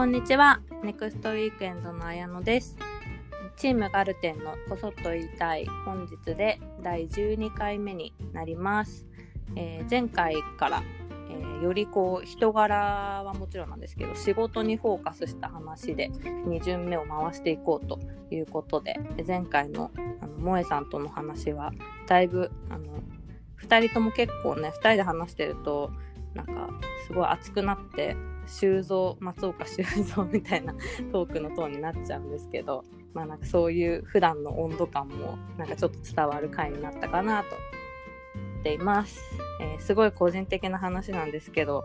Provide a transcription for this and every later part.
こんにちは。ネクストウィークエンドの綾乃です。チームガルテンのこそっと言いたい本日で第12回目になります。えー前回から、えーよりこう人柄はもちろんなんですけど仕事にフォーカスした話で2巡目を回していこうということで前回のあの萌さんとの話はだいぶあの2人とも結構ね2人で話してるとなんかすごい熱くなって修造松岡修造みたいなトークのトーンになっちゃうんですけどまあなんかそういう普段の温度感もなんかちょっと伝わる回になったかなと思っています、えーすごい個人的な話なんですけど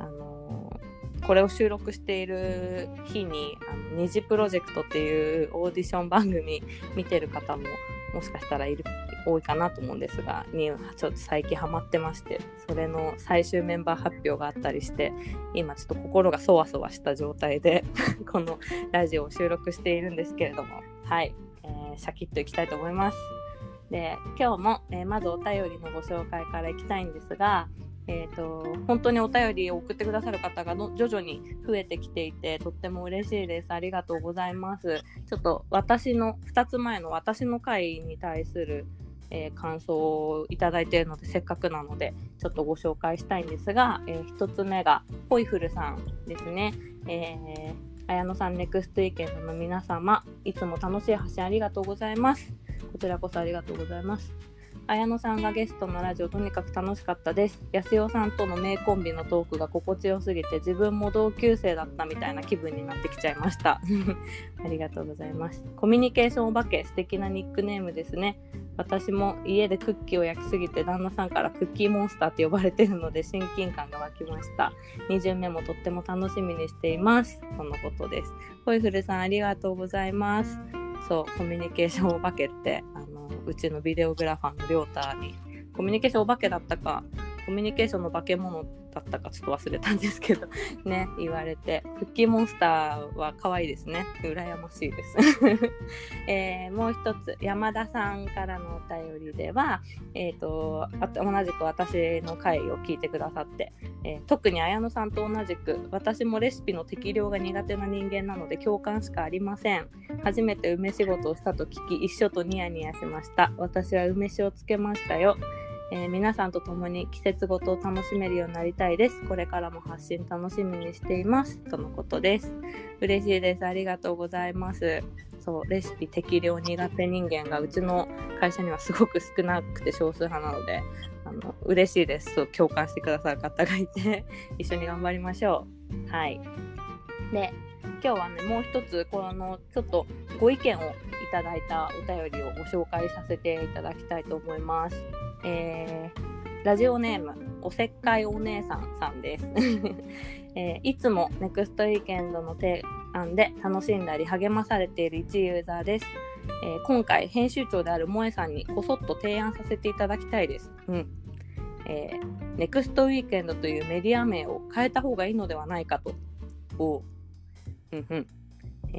あのーこれを収録している日にあの二次プロジェクトっていうオーディション番組見てる方ももしかしたらいる多いかなと思うんですがにちょっと最近ハマってましてそれの最終メンバー発表があったりして今ちょっと心がそわそわした状態で このラジオを収録しているんですけれどもはい、えーシャキッといきたいと思います。で今日も、えーまずお便りのご紹介からいきたいんですがえー、と本当にお便りを送ってくださる方が徐々に増えてきていてとっても嬉しいです。ありがとうございます。ちょっと私の2つ前の私の回に対する、えー感想をいただいているのでせっかくなのでちょっとご紹介したいんですが、え1つ目がホイフルさんですね、えー、綾野さんネクストイケンドの皆様いつも楽しい発信ありがとうございます。こちらこそありがとうございます。綾野さんがゲストのラジオとにかく楽しかったです。安代さんとの名コンビのトークが心地よすぎて自分も同級生だったみたいな気分になってきちゃいました。ありがとうございます。コミュニケーションお化け素敵なニックネームですね。私も家でクッキーを焼きすぎて旦那さんからクッキーモンスターって呼ばれてるので親近感が湧きました。2巡目もとっても楽しみにしています。とのことです。ホイフルさんありがとうございます。そうコミュニケーションお化けってあのうちのビデオグラファーの亮太に。コミュニケーションお化けだったか。コミュニケーションの化け物だったかちょっと忘れたんですけど ね言われて。クッキーモンスターは可愛いですね。羨ましいです、えーもう一つ山田さんからのお便りではえー、とと同じく私の回を聞いてくださって、えー特に綾野さんと同じく私もレシピの適量が苦手な人間なので共感しかありません。初めて梅仕事をしたと聞き一緒とニヤニヤしました。私は梅酒をつけましたよ、えー皆さんと共に季節ごとを楽しめるようになりたいです。これからも発信楽しみにしています。とのことです。嬉しいです。ありがとうございます。そうレシピ適量苦手人間がうちの会社にはすごく少なくて少数派なのであの嬉しいです。そう共感してくださる方がいて 一緒に頑張りましょう。はい。で今日はねもう一つこのちょっとご意見をいただいたお便りをご紹介させていただきたいと思います。えーラジオネームおせっかいお姉さんさんです、えーいつもネクストウィーケンドの提案で楽しんだり励まされている一ユーザーです、えー今回編集長である萌えさんにこそっと提案させていただきたいです。うん。えーネクストウィーケンドというメディア名を変えた方がいいのではないかと。おう。うんうん。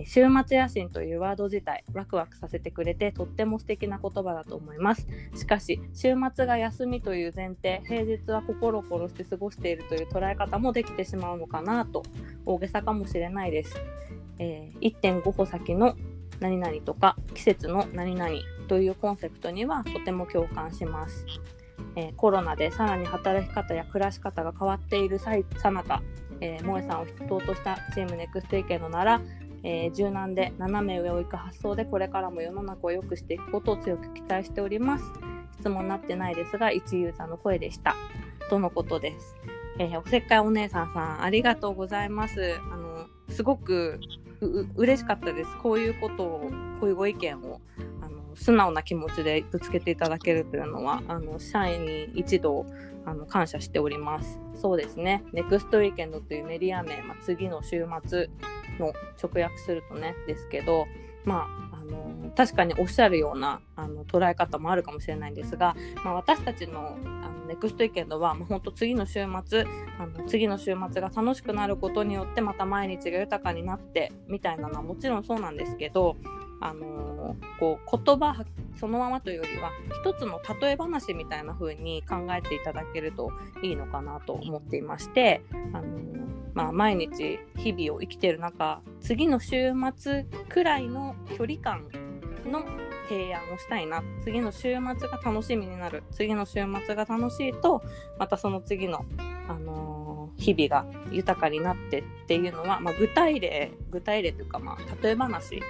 週末野心というワード自体ワクワクさせてくれてとっても素敵な言葉だと思います。しかし週末が休みという前提平日は心を殺して過ごしているという捉え方もできてしまうのかなと大げさかもしれないです、えー1.5歩先の何々とか季節の何々というコンセプトにはとても共感します、えーコロナでさらに働き方や暮らし方が変わっているさなか、えー萌えさんを筆頭としたチームネクストイケのなら、えー柔軟で斜め上を行く発想でこれからも世の中を良くしていくことを強く期待しております。質問になってないですが一ユーザーの声でした。とのことです、えーおせっかいお姉さんさんありがとうございます。あのすごくう嬉しかったです。こういうことをこういうご意見をあの素直な気持ちでぶつけていただけるというのはあの社員に一度あの感謝しております。そうですね。ネクストウィーケンドというメディア名、まあ、次の週末の直訳するとねですけどまああの確かにおっしゃるようなあの捉え方もあるかもしれないんですが、まあ、私たちのあのネクストイケンドは、まあ、本当次の週末あの次の週末が楽しくなることによってまた毎日が豊かになってみたいなのはもちろんそうなんですけどあの、こう言葉そのままというよりは一つの例え話みたいな風に考えていただけるといいのかなと思っていまして、あの、まあ、毎日日々を生きている中次の週末くらいの距離感の提案をしたいな次の週末が楽しみになる次の週末が楽しいとまたその次の、あのー、日々が豊かになってっていうのは、まあ、具体例具体例というか、まあ、例え話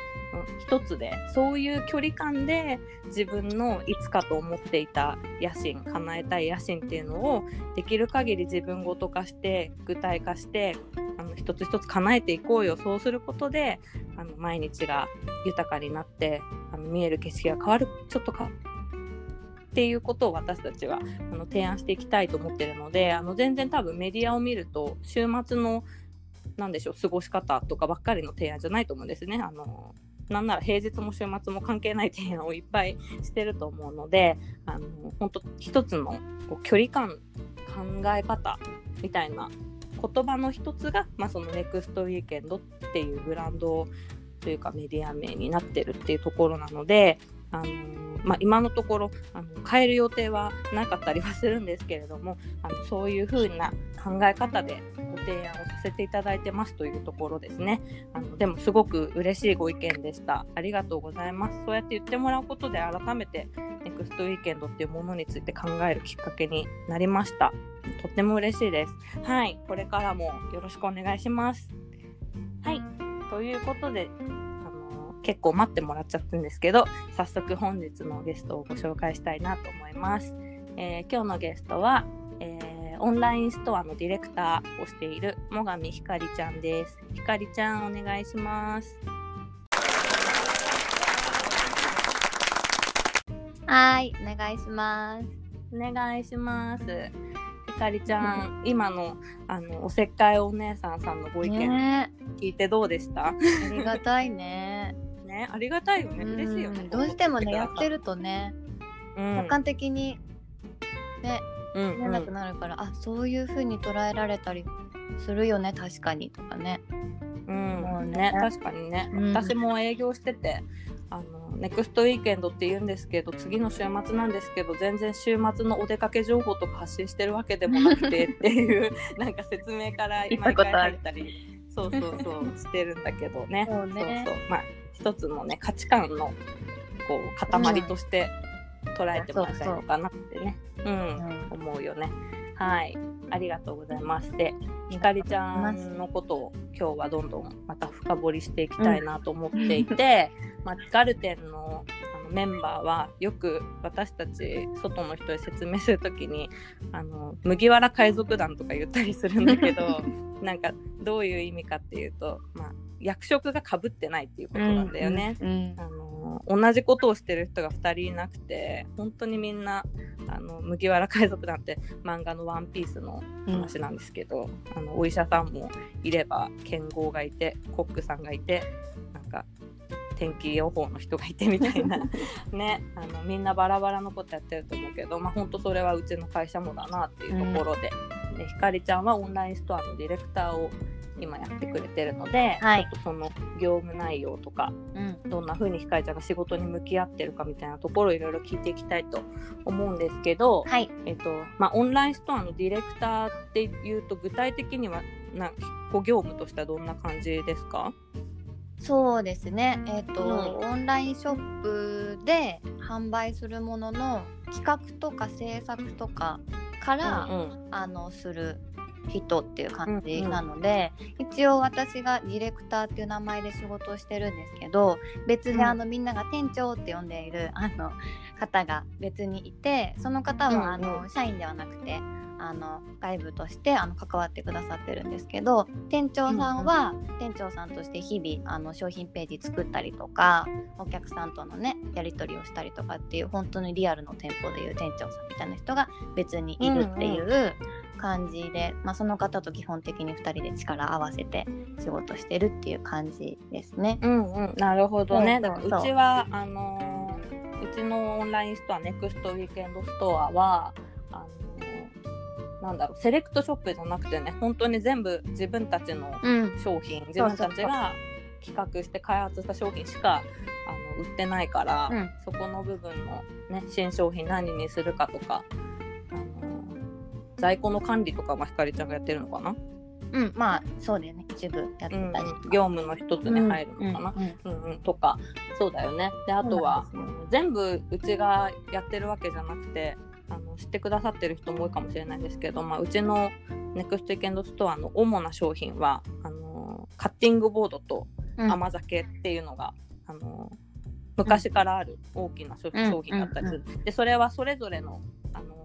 一つでそういう距離感で自分のいつかと思っていた野心叶えたい野心っていうのをできる限り自分ごと化して具体化してあの一つ一つ叶えていこうよそうすることであの毎日が豊かになってあの見える景色が変わるちょっとかっていうことを私たちはあの提案していきたいと思ってるのであの全然多分メディアを見ると週末の何でしょう過ごし方とかばっかりの提案じゃないと思うんですね。あのなんなら平日も週末も関係ない提案をいっぱいしてると思うのであの本当一つのこう距離感考え方みたいな言葉の一つが、まあ、そのネクストウィーケンドっていうブランドというかメディア名になってるっていうところなのであのまあ、今のところあの変える予定はなかったりはするんですけれどもあのそういう風な考え方でご提案をさせていただいてますというところですね。あのでもすごく嬉しいご意見でした。ありがとうございます。そうやって言ってもらうことで改めてネクストウィーケンドっていうものについて考えるきっかけになりました。とっても嬉しいです。はい。これからもよろしくお願いします。はい。ということで結構待ってもらっちゃったんですけど早速本日のゲストをご紹介したいなと思います、えー、今日のゲストは、えー、オンラインストアのディレクターをしている最上ひかりちゃんです。ひかりちゃんお願いします。はいお願いします。お願いします。ひかりちゃん、今のあのおせっかいお姉さんさんのご意見聞いてどうでした、ね、ありがたいねね。ありがたいよね。嬉しいよね。どうしてもねやってるとね、うん、客観的にね見えなくなるから、うん、あそういう風に捉えられたりするよね確かにとかね。うん、もうね。確かにね、うん、私も営業しててあのネクストウィーケンドって言うんですけど次の週末なんですけど全然週末のお出かけ情報とか発信してるわけでもなくて っていうなんか説明から毎回入ったりそうそうそうしてるんだけどね。そうね。そう。まあ一つのね価値観のこう塊として捉えてもらいたいのかなってね、うん、思うよね。はい、ありがとうございます。で、ひかりちゃんのことを今日はどんどんまた深掘りしていきたいなと思っていて、うん、まあ、ガルテンのあのメンバーはよく私たち外の人に説明する時にあの麦わら海賊団とか言ったりするんだけど なんかどういう意味かっていうと、まあ、役職がかぶってないっていうことなんだよね。うんうんうん、あの同じことをしてる人が2人いなくて本当にみんなあの麦わら海賊団って漫画の「ワンピースの話なんですけど、うん、あのお医者さんもいれば剣豪がいてコックさんがいてなんか天気予報の人がいてみたいな。ねあのみんなバラバラのことやってると思うけど、まあ、本当それはうちの会社もだなっていうところで。うん、でひかりちゃんはオンラインストアのディレクターを今やってくれてるので、はい、ちょっとその業務内容とか、うん、どんな風にひかりちゃんが仕事に向き合ってるかみたいなところをいろいろ聞いていきたいと思うんですけど、はい、えっとまあ、オンラインストアのディレクターっていうと具体的にはなご業務としてはどんな感じですか？そうですね、えーと、うん、オンラインショップで販売するものの企画とか制作とかから、うんうん、あのする人っていう感じなので、うん。うん、一応私がディレクターっていう名前で仕事をしてるんですけど別であの、みんなが店長って呼んでいる あの方が別にいてその方は、あの社員ではなくてあの外部としてあの関わってくださってるんですけど店長さんは店長さんとして日々あの商品ページ作ったりとかお客さんとのねやり取りをしたりとかっていう本当にリアルの店舗でいう店長さんみたいな人が別にいるっていう感じで、まあ、その方と基本的に2人で力合わせて仕事してるっていう感じですね。うんうん、なるほどね。だからうちはあのー、うちのオンラインストアネクストウィークエンドストアはあのー、なんだろうセレクトショップじゃなくてね本当に全部自分たちの商品、うん、自分たちが企画して開発した商品しかあの売ってないから、うんそこの部分の、ね、新商品何にするかとか在庫の管理とかはひかりちゃんがやってるのかな、うんまあそうだよね。一部やってたうんりとか、業務の一つに入るのかな、うんうんうん。うん、とか。そうだよね。であとはそうなんですよ。全部うちがやってるわけじゃなくてあの知ってくださってる人も多いかもしれないんですけど、まあ、うちのネクストイケンドストアの主な商品はあのカッティングボードとうん。甘酒っていうのが、あの昔からある大きな商品だったりする、でそれはそれぞれのあの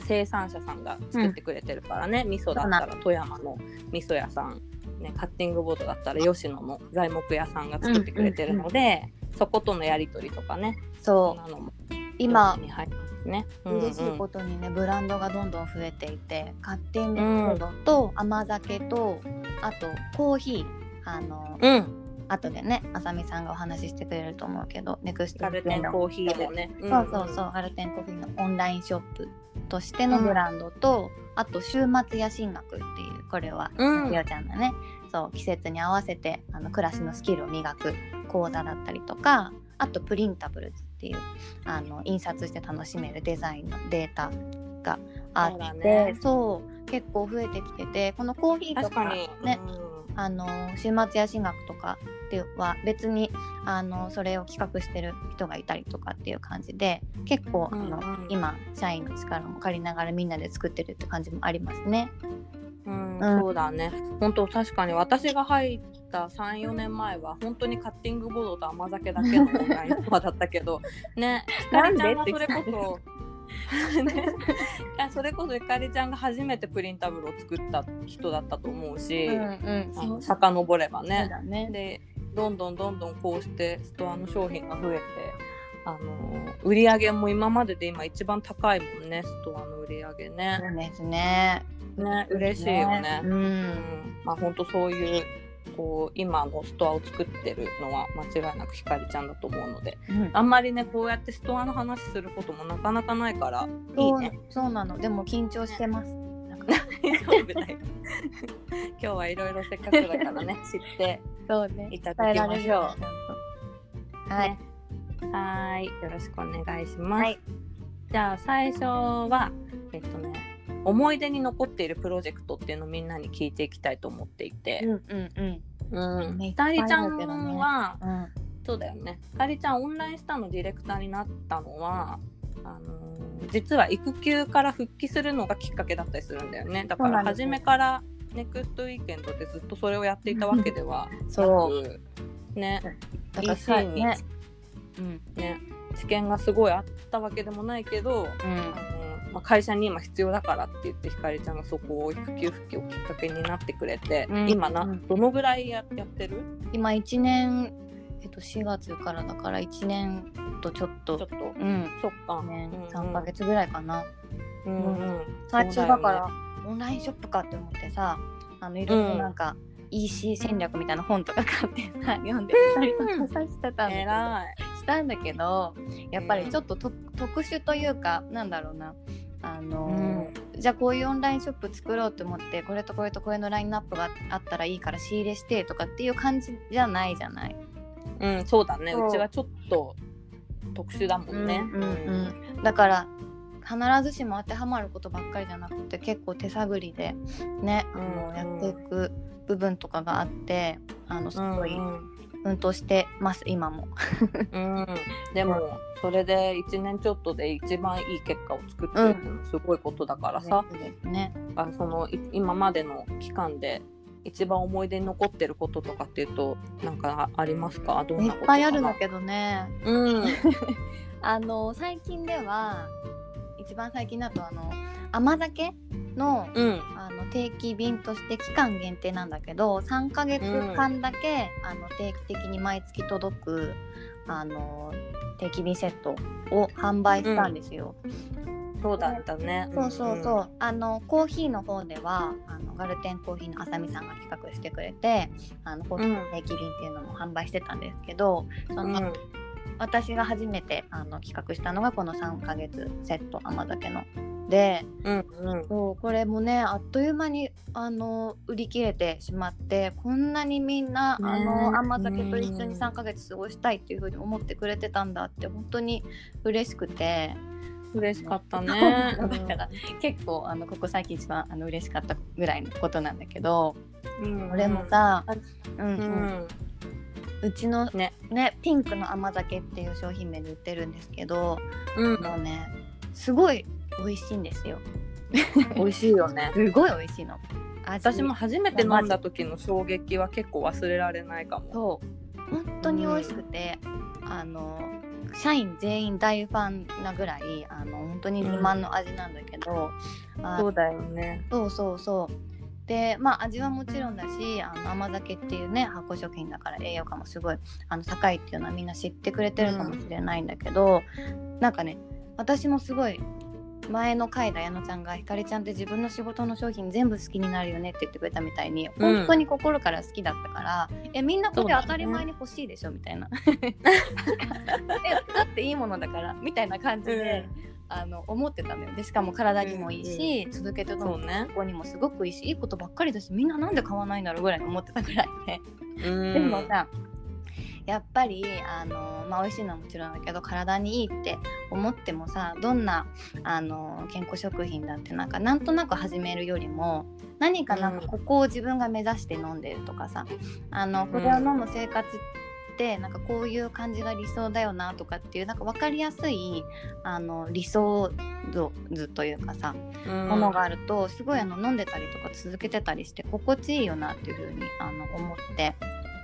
生産者さんが作ってくれてるからね、味噌だったら富山の味噌屋さん、ね、カッティングボードだったら吉野の材木屋さんが作ってくれてるので、そことのやり取りとかね。そんそなのもう今に入ってね。嬉しいことにねブランドがどんどん増えていてカッティングボードと甘酒とあとコーヒー。あのうん、うん、後でねあさみさんがお話ししてくれると思うけどネクストガルテンコーヒーもね。そうそうそう。ガルテンコーヒーのオンラインショップとしてのブランドと、あと週末野心学っていうこれはうん。りおちゃんのねそう季節に合わせてあの暮らしのスキルを磨く講座だったりとかあとプリンタブルっていうあの印刷して楽しめるデザインのデータがあそうだってねそう,、結構増えてきててこのコーヒーとか。ね、うんあの週末野心学とかでは別にあのそれを企画してる人がいたりとかっていう感じで結構、うんうんあの今社員の力も借りながらみんなで作ってるって感じもありますね。うんうんそうだね。本当確かに私が入った3、4年前は本当にカッティングボードと甘酒だけのオンラインストアだったけど、ね、ひかりちゃんがそれこそ、それこそひかりちゃんが初めてプリンタブルを作った人だったと思うし、うんあの遡ればね。だね。で、どんどんどんどんこうしてストアの商品が増えて、あの売り上げも今までで今一番高いもんね、ストアの売り上げね。そうですね。ね、嬉しいよね。うん。うんまあ本当そういうこう今のストアを作ってるのは間違いなくひかりちゃんだと思うのでうんあんまりねこうやってストアの話することもなかなかないからいいそうねそうなの。でも緊張してます。今日はいろいろせっかくだからね 知って。いただきましょう。はい。ねはーいよろしくお願いします、はいじゃあ最初はえっとね思い出に残っているプロジェクトっていうのをみんなに聞いていきたいと思っていて、うんうんうん。うん、ねひかりちゃんは、うん。そうだよね。ひかりちゃんオンラインスターのディレクターになったのは、あのー実は育休から復帰するのがきっかけだったりするんだよね。だから初めからネクストウィーケンドでずっとそれをやっていたわけではなく、そうね、だからにね。うんね、知見がすごいあったわけでもないけど、うん。あのーまあ、会社に今必要だからって言ってひかりちゃんがそこを育休復帰をきっかけになってくれて、うん今なうん。どのぐらいややってる？今1年、えっと、4月からだから1年とちょっと。ちょっと。うん。そっか。年うんうん。3ヶ月ぐらいかな、うんうん。最初だからオンラインショップかって思ってさあのいろいろなんか、EC 戦略みたいな本とか買ってさ読んでたりとかさしてたんだけど。したんだけどやっぱりちょっとと、特殊というかなんだろうなあのーじゃあこういうオンラインショップ作ろうと思ってこれとこれとこれのラインナップがあったらいいから仕入れしてとかっていう感じじゃないじゃない？うん、そうだね。そううちはちょっと特殊だもんね。うんうんうんだから必ずしも当てはまることばっかりじゃなくて結構手探りでね、うんやっていく部分とかがあってあのすうんごいうん奮闘してます今も。うん、でもそれで1年ちょっとで一番いい結果を作ってるっていうのはすごいことだからさ、そうですね。あそのい今までの期間で一番思い出に残ってることとかっていうとなんかありますか？どんいっな？ことぱいあるんのだけどね。うん あの最近では一番最近だとあの甘酒？のうん。あの定期便として期間限定なんだけど3ヶ月間だけ、あの定期的に毎月届くあの定期便セットを販売したんですよ。そうだったね。そうそうそう、あのコーヒーの方ではあのガルテンコーヒーのあさみさんが企画してくれてあのコーヒーの定期便っていうのも販売してたんですけど、そのうん。私が初めてあの企画したのがこの3ヶ月セット甘酒ので、うんうん、そうこれもねあっという間にあの売り切れてしまってこんなにみんな、ねあの甘酒と一緒に3ヶ月過ごしたいっていうふうに思ってくれてたんだって本当に嬉しくて。嬉しかったね。だから結構あのここ最近一番あの嬉しかったぐらいのことなんだけど、うん、俺もさ、うんううん。ん、うちのね。ねピンクの甘酒っていう商品名で売ってるんですけどうん、もうねすごい美味しいんですよ 美味しいよね。すごい美味しいの味私も初めて飲んだ時の衝撃は結構忘れられないかも。そう本当に美味しくて、あの社員全員大ファンなぐらいあの本当に自慢の味なんだけど、あそうだよね。そうそうそうでまあ味はもちろんだしあの甘酒っていうね発酵食品だから栄養価もすごいあの高いっていうのはみんな知ってくれてるかもしれないんだけど、なんかね私もすごい前の回で綾乃ちゃんが「ひかりちゃんって自分の仕事の商品全部好きになるよね」って言ってくれたみたいにうん。本当に心から好きだったから「えみんなこれ当たり前に欲しいでしょ」みたいな「えだっていいものだから」みたいな感じで、あの思ってたのよ。でしかも体にもいいし、続けて飲むそうね。こ。こにもすごくいいしいいことばっかりだしみんななんで買わないんだろうぐらいに思ってたぐらいで、うん、でもさやっぱりあの、まあ、美味しいのはもちろんだけど体にいいって思ってもさどんなあの健康食品だってなんかなんとなく始めるよりも何かなんかここを自分が目指して飲んでるとかさあのこれを飲む生活ってなんかこういう感じが理想だよなとかっていうなんか分かりやすいあの理想図というかさうん。ものがあるとすごいあの飲んでたりとか続けてたりして心地いいよなっていう風にあの思って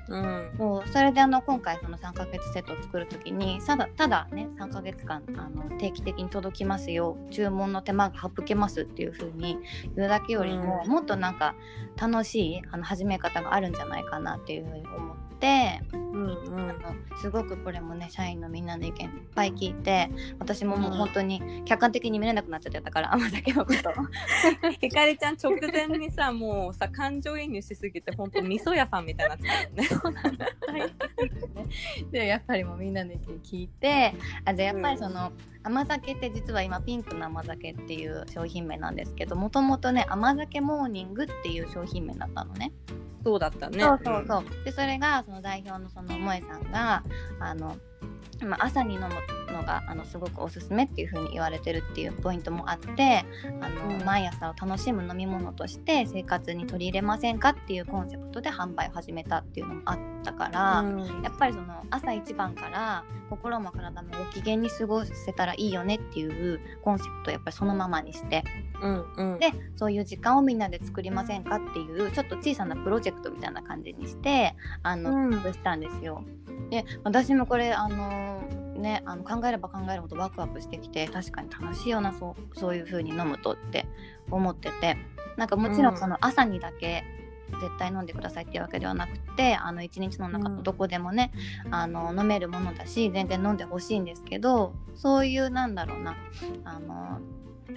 うん。そうそれであの今回その3ヶ月セットを作る時にただただね3ヶ月間あの定期的に届きますよ。注文の手間が省けますっていう風に言うだけよりも、うん。もっとなんか楽しいあの始め方があるんじゃないかなっていう風に思って。うんうんあのすごくこれもね社員のみんなの意見いっぱい聞いて私ももう本当に客観的に見れなくなっちゃってたから甘酒のこと ひかりちゃん直前にさもうさ感情移入しすぎて本当味噌屋さんみたいになってたよね。でやっぱりもうみんなの意見聞いてあじゃあやっぱりその、甘酒って実は今ピンクの甘酒っていう商品名なんですけどもともとね甘酒モーニングっていう商品名だったのね。そうだったね。そうそうそう。でそれがその代表のその萌さんがあの、まあ、朝に飲むのがあのすごくおすすめっていう風に言われてるっていうポイントもあってあの、うん毎朝を楽しむ飲み物として生活に取り入れませんかっていうコンセプトで販売を始めたっていうのもあったから。うんやっぱりその朝一番から心も体もご機嫌に過ごせたらいいよねっていうコンセプトをやっぱりそのままにしてうんうん。でそういう時間をみんなで作りませんかっていうちょっと小さなプロジェクトみたいな感じにしてあの、うん。したんですよ。で私もこれあのねあの考えれば考えるほどワクワクしてきて確かに楽しいよなそうそういう風に飲むとって思っててなんかもちろんその朝にだけ絶対飲んでくださいっていうわけではなくてあの一日の中うん。のどこでもね、あの飲めるものだし全然飲んでほしいんですけどそういうなんだろうなあの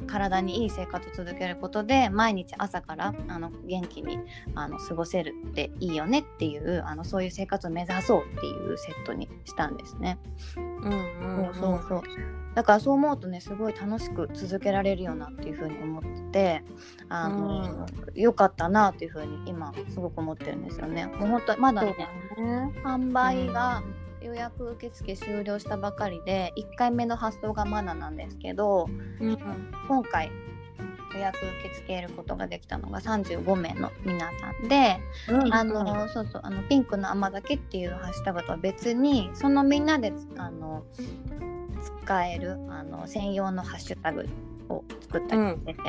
体にいい生活を続けることで毎日朝からあの元気にあの過ごせるっていいよねっていうあのそういう生活を目指そうっていうセットにしたんですね。うんうんそうそうだからそう思うとねすごい楽しく続けられるよなっていうふうに思っててあの、よかったなっていうふうに今すごく思ってるんですよね。もう本当まだねだね。販売が予約受付終了したばかりで1回目の発送がまだなんですけどうん今回予約受け付けることができたのが35名の皆さんで、うん。あのそうそうあのピンクの甘酒っていうハッシュタグとは別にそのみんなであの使えるあの専用のハッシュタグを作ったりしてて、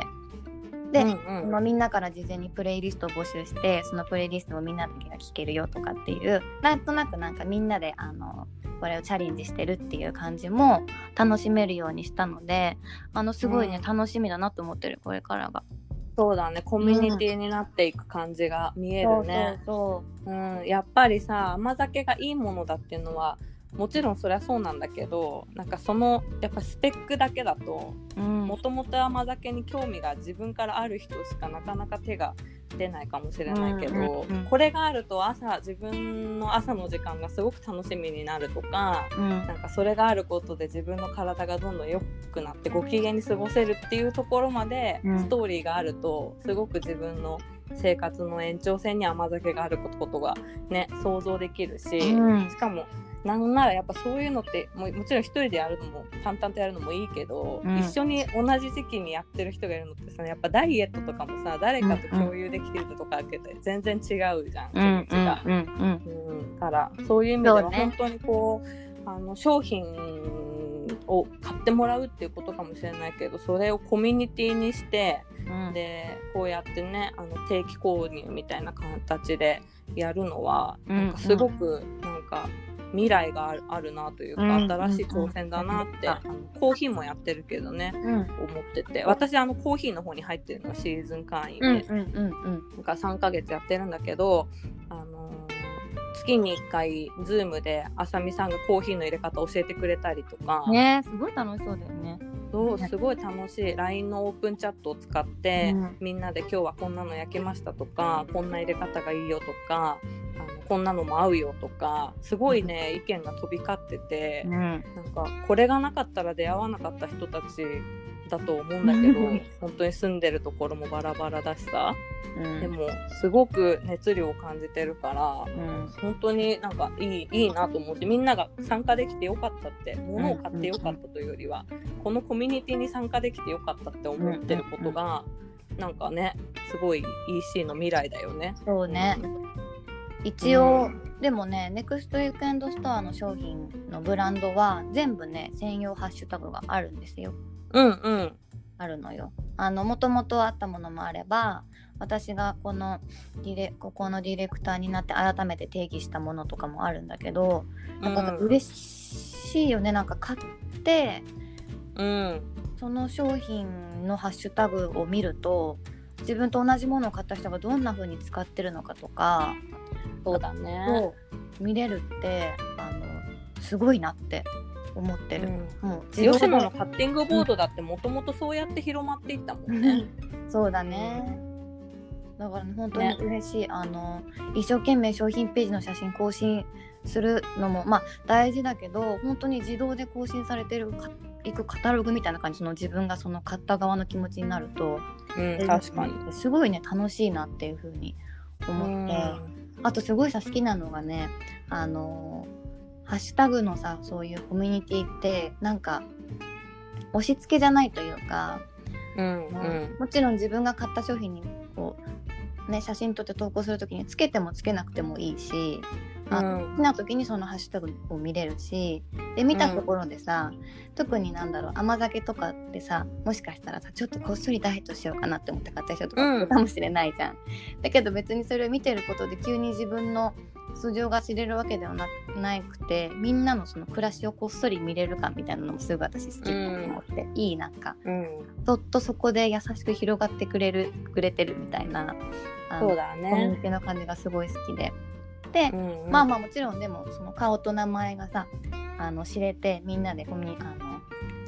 で、うんそのみんなから事前にプレイリストを募集してそのプレイリストをみんなだけが聴けるよとかっていうなんとなくなんかみんなであのこれをチャレンジしてるっていう感じも楽しめるようにしたのであのすごいね、うん。楽しみだなと思ってるこれからが。そうだねコミュニティになっていく感じが見えるね。そう。うん、やっぱりさ甘酒がいいものだっていうのはもちろんそりゃそうなんだけどなんかそのやっぱスペックだけだともともと甘酒に興味が自分からある人しかなかなか手が出ないかもしれないけど、うんうんうん、これがあると朝自分の朝の時間がすごく楽しみになるとか、うん、なんかそれがあることで自分の体がどんどん良くなってご機嫌に過ごせるっていうところまでストーリーがあるとすごく自分の生活の延長線に甘酒があることがね想像できるし、うん、しかもなんならやっぱそういうのってももちろん一人でやるのも淡々とやるのもいいけど、うん、一緒に同じ時期にやってる人がいるのってさやっぱダイエットとかもさ誰かと共有できてるとかあけて全然違うじゃん、気持ちが。うん、からそういう意味では本当にこう、ね、あの商品を買ってもらうっていうことかもしれないけどそれをコミュニティにして、うん、でこうやってねあの定期購入みたいな形でやるのは、うん、なんかすごくなんか未来があるなというか、うん、新しい挑戦だなって、あのコーヒーもやってるけどね、うん、思ってて。私あのコーヒーの方に入ってるのシーズン会員で、なんか3ヶ月やってるんだけどあの月に1回 Zoom であさみさんがコーヒーの入れ方教えてくれたりとか。ねすごい楽しそうだよね。そうすごい楽しい。LINE のオープンチャットを使って、うん、みんなで今日はこんなの焼けましたとかこんな入れ方がいいよとかあのこんなのも合うよとかすごいね、意見が飛び交ってて、うん、なんかこれがなかったら出会わなかった人たちだと思うんだけど、本当に住んでるところもバラバラだしさ、うん、でもすごく熱量を感じてるから、うん、本当になんかいいいいなと思うしみんなが参加できてよかったって物を買ってよかったというよりは、このコミュニティに参加できてよかったって思ってることが、なんかねすごい EC の未来だよね。そうね、一応、うん、でもねネクストウィークエンドストアの商品のブランドは全部ね専用ハッシュタグがあるんですよ。うんうん。あるのよ。あのもともとあったものもあれば私がこのディレここのディレクターになって改めて定義したものとかもあるんだけどやっぱ嬉しいよね、うん、なんか買って、うん、その商品のハッシュタグを見ると自分と同じものを買った人がどんな風に使ってるのかとかそうだね。見れるってあのすごいなって思ってる、うん、もう吉野のカッティングボードだってもともとそうやって広まっていったもんね、そうだね。だから、ね、本当に嬉しい、ね、あの一生懸命商品ページの写真更新するのもまあ大事だけど本当に自動で更新されてるいくカタログみたいな感じの自分がその買った側の気持ちになると、うん、確かに。すごいね楽しいなっていうふうに思って、あとすごいさ好きなのがねあのハッシュタグのさそういうコミュニティってなんか押し付けじゃないというか、うんうん、もちろん自分が買った商品にこう、ね、写真撮って投稿する時につけてもつけなくてもいいしあ、うん、好きな時にそのハッシュタグを見れるしで見たところでさ、うん、特になんだろう甘酒とかってさもしかしたらさちょっとこっそりダイエットしようかなって思って買った人とかかもしれないじゃん。うん、だけど別にそれを見てることで急に自分の素性が知れるわけではなくてみんなのその暮らしをこっそり見れるかみたいなのもすごい私好きだと思って、うん、いいなんか、うん、そっとそこで優しく広がってくれるくれてるみたいなそうだね。コミュニティの感じがすごい好きで。で、うんうん、まあまあもちろんでもその顔と名前がさあの知れてみんなでコミあの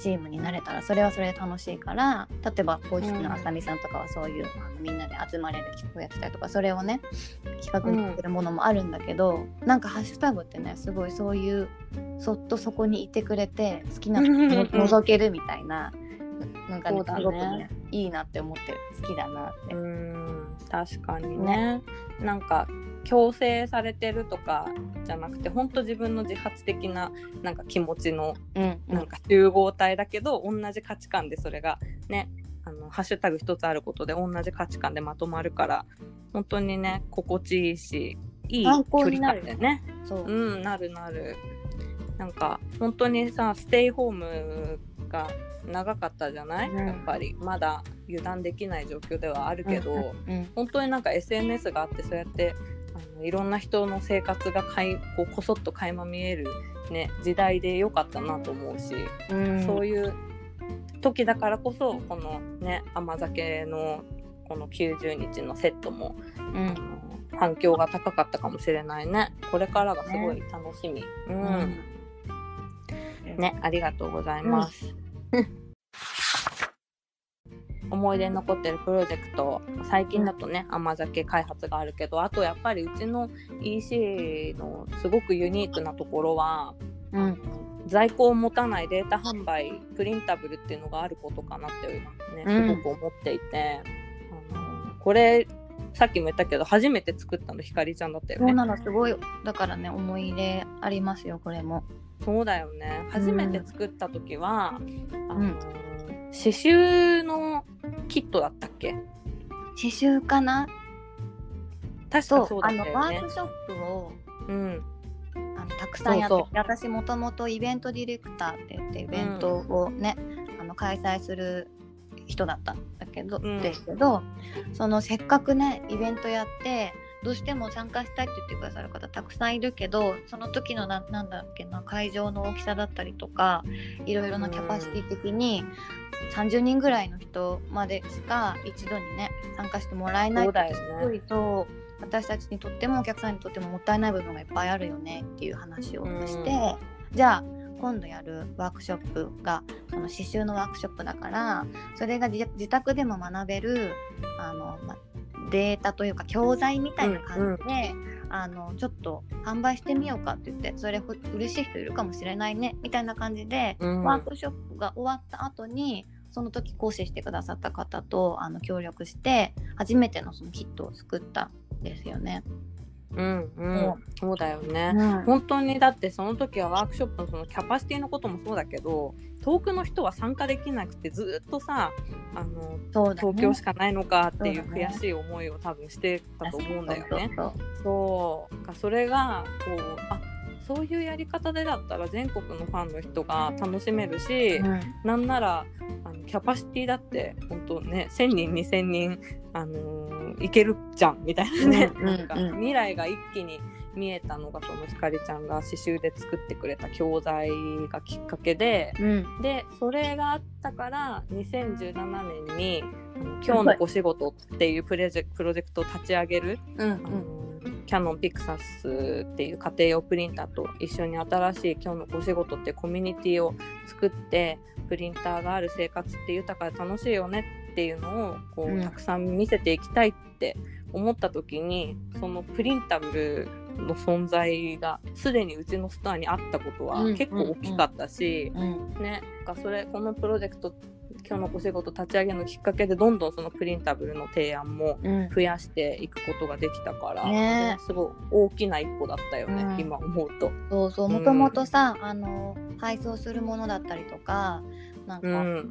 チームになれたらそれはそれで楽しいから例えば公式のあさみさんとかはそういう、うん、あのみんなで集まれる企画をやってたりとかそれをね企画にするものもあるんだけど、うん、なんかハッシュタグってねすごいそういうそっとそこにいてくれて好きな人を覗けるみたいな。なんかね、すごくねいいなって思ってる。好きだなって。うん確かにね、ね、なんか強制されてるとかじゃなくて本当自分の自発的ななんか気持ちのなんか集合体だけど、同じ価値観でそれがねあのハッシュタグ一つあることで同じ価値観でまとまるから本当にね心地いいしいい距離感でね。そう。うんなるなる。なんか本当にさステイホームが長かったじゃない、うん、やっぱり。まだ油断できない状況ではあるけど、うんうん、本当になんか SNS があってそうやってあのいろんな人の生活がかいこうこそっと垣間見える、ね、時代でよかったなと思うし、うん、そういう時だからこそこのね甘酒のこの90日のセットも、うん、反響が高かったかもしれないね。これからがすごい楽しみ、ね、うん、うん、ねありがとうございます、思い出に残ってるプロジェクト最近だとね甘酒開発があるけどあとやっぱりうちの EC のすごくユニークなところは、うん、在庫を持たないデータ販売プリンタブルっていうのがあることかなってねすごく思っていて、うん、あのこれさっきも言ったけど初めて作ったのひかりちゃんだったよね。そうなのすごい。だからね思い入れありますよこれも。そうだよね。初めて作った時は、うん、あの刺繍のキットだったっけ？刺繍かな？確かそうだったよね。あのワークショップを、うん、あのたくさんやって私もともとイベントディレクターって言ってイベントをね、うん、あの開催する人だったんだけど、うん、ですけどそのせっかくねイベントやってどうしても参加したいって言ってくださる方たくさんいるけどその時のななんだっけな会場の大きさだったりとかいろいろなキャパシティ的に30人ぐらいの人までしか一度にね参加してもらえないってすごいと、私たちにとってもお客さんにとってももったいない部分がいっぱいあるよねっていう話をして、じゃあ今度やるワークショップがその刺繍のワークショップだからそれが自宅でも学べるあの、ま、データというか教材みたいな感じで、うんうん、あのちょっと販売してみようかって言ってそれ嬉しい人いるかもしれないねみたいな感じで、うん、ワークショップが終わった後にその時講師してくださった方とあの協力して初めてのそのキットを作ったんですよね。うんうん、そうだよね、うん、本当にだってその時はワークショップのそのキャパシティのこともそうだけど遠くの人は参加できなくてずっとさあの、ね、東京しかないのかっていう悔しい思いを多分してたと思うんだよね。そうかそれがこうあそういうやり方でだったら全国のファンの人が楽しめるし、うん、なんならあのキャパシティだって本当ね1,000人2,000人、あのー、いけるじゃんみたいなね、うん、なんか未来が一気に見えたのがそのひかりちゃんが刺繍で作ってくれた教材がきっかけで、うん、でそれがあったから2017年に「今日のお仕事」っていうプロジェクトを立ち上げる、うんうん。キャノンピクサスっていう家庭用プリンターと一緒に新しい今日のお仕事ってコミュニティを作ってプリンターがある生活って豊かで楽しいよねっていうのをこう、うん、たくさん見せていきたいって思った時にそのプリンタブルの存在がすでにうちのストアにあったことは結構大きかったし、ね、それこのプロジェクト今日のお仕事立ち上げのきっかけでどんどんそのプリンタブルの提案も増やしていくことができたから、うんね、すごい大きな一歩だったよね、うん、今思うと。そうそうもともとさ、あの配送するものだったりとかなんか、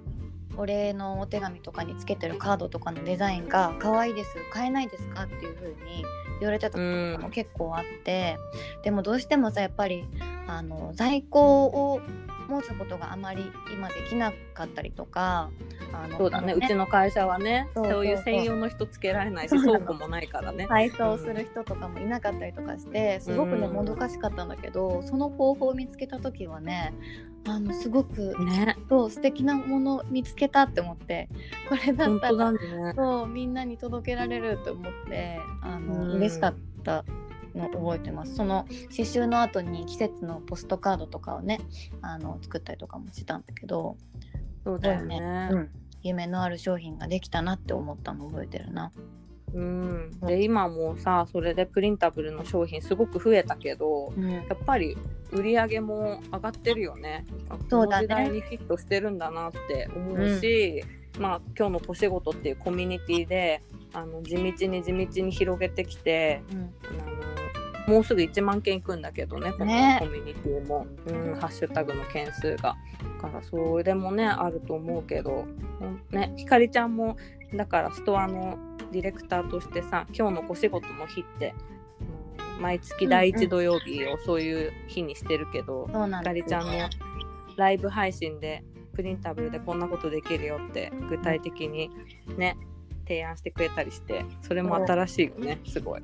お礼のお手紙とかにつけてるカードとかのデザインが可愛いです買えないですか？っていう風に言われてたことも結構あって、うん、でもどうしてもさやっぱりあの在庫を持つことがあまり今できなかったりとかあのそうだね、ね、うちの会社はねそういう専用の人つけられないし倉庫もないからね。配送する人とかもいなかったりとかして、うん、すごくねもどかしかったんだけどその方法を見つけた時はねあのすごく、ね、そう素敵なもの見つけたって思ってこれだったら、ね、そうみんなに届けられると思ってあの、うん、嬉しかったの覚えてます。その刺繍の後に季節のポストカードとかをねあの作ったりとかもしたんだけどそうだよね、ねうん、夢のある商品ができたなって思ったの覚えてるな。うん、で今もさそれでプリンタブルの商品すごく増えたけど、うん、やっぱり売り上げも上がってるよね。そうだね。時代にフィットしてるんだなって思うし、うん、まあ今日の「お仕事」っていうコミュニティであの地道に地道に広げてきて、うん、あのもうすぐ1万件いくんだけどねこのコミュニティも、ね、うん、ハッシュタグの件数が。だからそれもねあると思うけど、ね、ひかりちゃんもだからストアのディレクターとしてさ今日のお仕事の日って毎月第1土曜日をそういう日にしてるけど、ひかりちゃんのライブ配信でプリンタブルでこんなことできるよって具体的にね提案してくれたりしてそれも新しいよねすごい。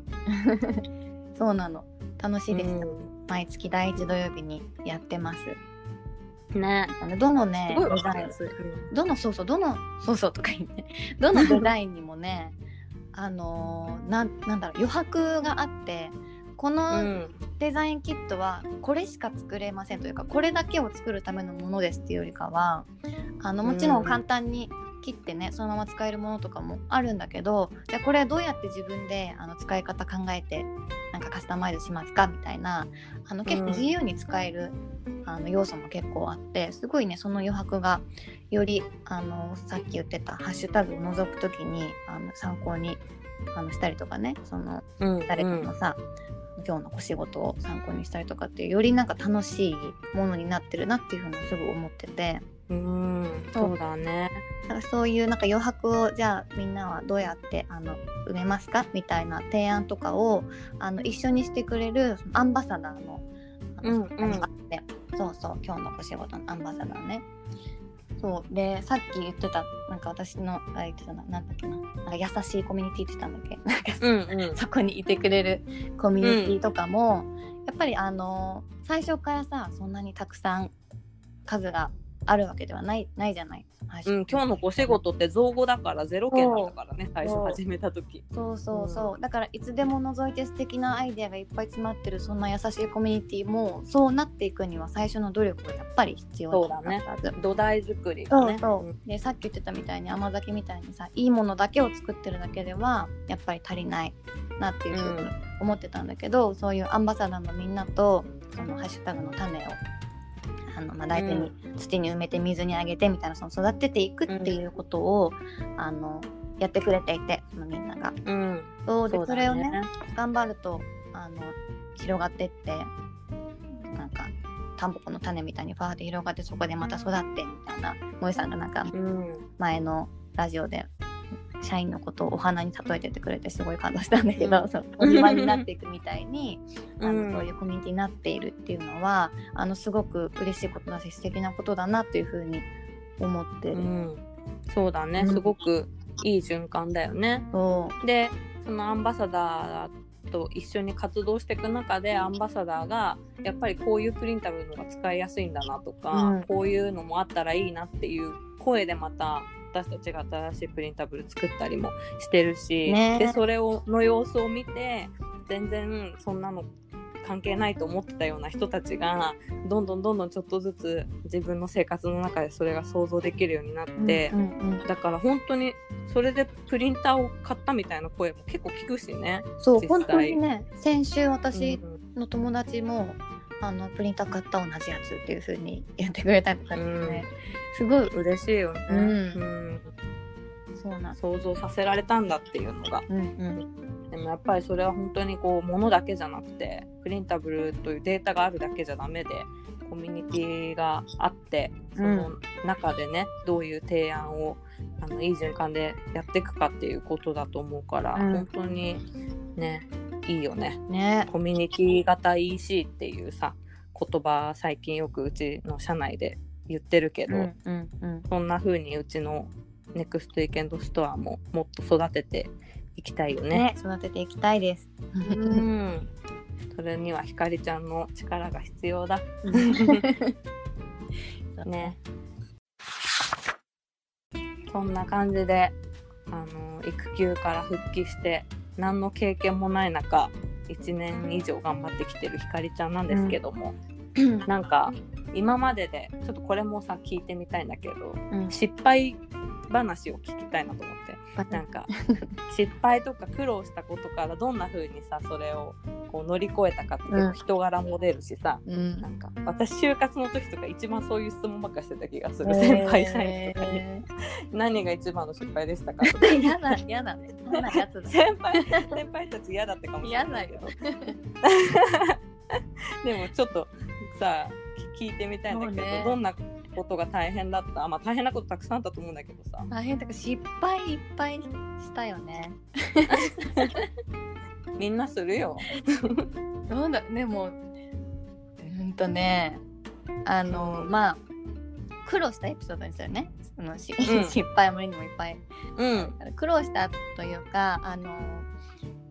そうなの。楽しいです、うん、毎月第1土曜日にやってます。ね。どのねデザインどのそうそうどのそうそうとか言ってどの デザインにもねあのー、ななんだろう余白があってこのデザインキットはこれしか作れませんというかこれだけを作るためのものですっていうよりかはあのもちろん簡単に切ってねそのまま使えるものとかもあるんだけどじゃあこれどうやって自分であの使い方考えてなんかカスタマイズしますかみたいなあの結構自由に使える、あの要素も結構あってすごいねその余白がよりあのさっき言ってたハッシュタグを覗く時にあの参考にあのしたりとかねその誰かのさ、うん、今日のお仕事を参考にしたりとかっていうよりなんか楽しいものになってるなっていうふうにすぐ思ってて。うんそうだね。だからそういうなんか余白をじゃあみんなはどうやってあの埋めますか？みたいな提案とかをあの一緒にしてくれるアンバサダーのあの、うんうん、そうそう今日のお仕事のアンバサダーね。そうでさっき言ってたなんか私のあ言ってたななんだっけな。なんか優しいコミュニティって言ったんだっけ？なんか、うんうん、そこにいてくれるコミュニティとかも、うん、やっぱりあの最初からさそんなにたくさん数があるわけではないないじゃない。うん、今日のお仕事って造語だからゼロ件だったからね最初始めた時。そうそうそう、うん、だからいつでも覗いて素敵なアイデアがいっぱい詰まってるそんな優しいコミュニティもそうなっていくには最初の努力がやっぱり必要そうだね土台作りがね。そうでさっき言ってたみたいに甘酒みたいにさいいものだけを作ってるだけではやっぱり足りないなっていうふうに思ってたんだけど、うん、そういうアンバサダーのみんなとそのハッシュタグの種をあの、まあ、大体に土に埋めて水にあげてみたいなその育てていくっていうことを、うん、あのやってくれていてそのみんなが。うん、そうでそ、ね,、れをね頑張るとあの広がってってなんかタンポポの種みたいにファーって広がってそこでまた育ってみたいな萌さんがなんか前のラジオで社員のことをお花に例えててくれてすごい感動したんだけど、うん、そうお庭になっていくみたいに、あのそういうコミュニティになっているっていうのはあのすごく嬉しいことだし素敵なことだなっていうふうに思ってる。うん、そうだね、すごくいい循環だよね。でそのアンバサダーと一緒に活動していく中でアンバサダーがやっぱりこういうプリンタブルのが使いやすいんだなとか、うん、こういうのもあったらいいなっていう声でまた私たちが新しいプリンタブル作ったりもしてるし、ね、でそれをの様子を見て全然そんなの関係ないと思ってたような人たちがどんどんどんどんちょっとずつ自分の生活の中でそれが想像できるようになって、うんうんうん、だから本当にそれでプリンターを買ったみたいな声も結構聞くしねそう本当にね先週私の友達も、うん、あのプリンター買った同じやつっていう風に言ってくれたりとかしてね、すごい嬉しいよね。うん、うん。そうな想像させられたんだっていうのが、うんうん、でもやっぱりそれは本当にこう物だけじゃなくてプリンタブルというデータがあるだけじゃダメでコミュニティがあってその中でね、うん、どういう提案をあのいい循環でやっていくかっていうことだと思うから、うん、本当にねいいよねねコミュニティ型 EC っていうさ言葉最近よくうちの社内で言ってるけど、うんうんうん、そんな風にうちのネクストウィーケンドストアももっと育てていきたいよね。ね育てていきたいです。うん。それにはひかりちゃんの力が必要だ。ね。そんな感じであの育休から復帰して何の経験もない中1年以上頑張ってきてるひかりちゃんなんですけども、うん、なんか今まででちょっとこれもさ聞いてみたいんだけど、うん、失敗話を聞きたいなと思って。なんか失敗とか苦労したことからどんな風にさそれをこう乗り越えたかって人柄も出るしさ、うん、なんか私就活の時とか一番そういう質問ばっかしてた気がする、先輩社員とかに。何が一番の失敗でしたかとか。嫌だ嫌だ。ね先輩先輩たち嫌だってかもしれないけど。でもちょっとさ聞いてみたいんだけど、ね、どんなことが大変だった。まあ大変なことたくさんあったと思うんだけどさ。大変だから失敗いっぱいしたよね。みんなするよ。なんだでもうんとねあの、うん、まあ苦労したエピソードですよね。そのし、うん、失敗もにもいっぱい、うん、苦労したというかあの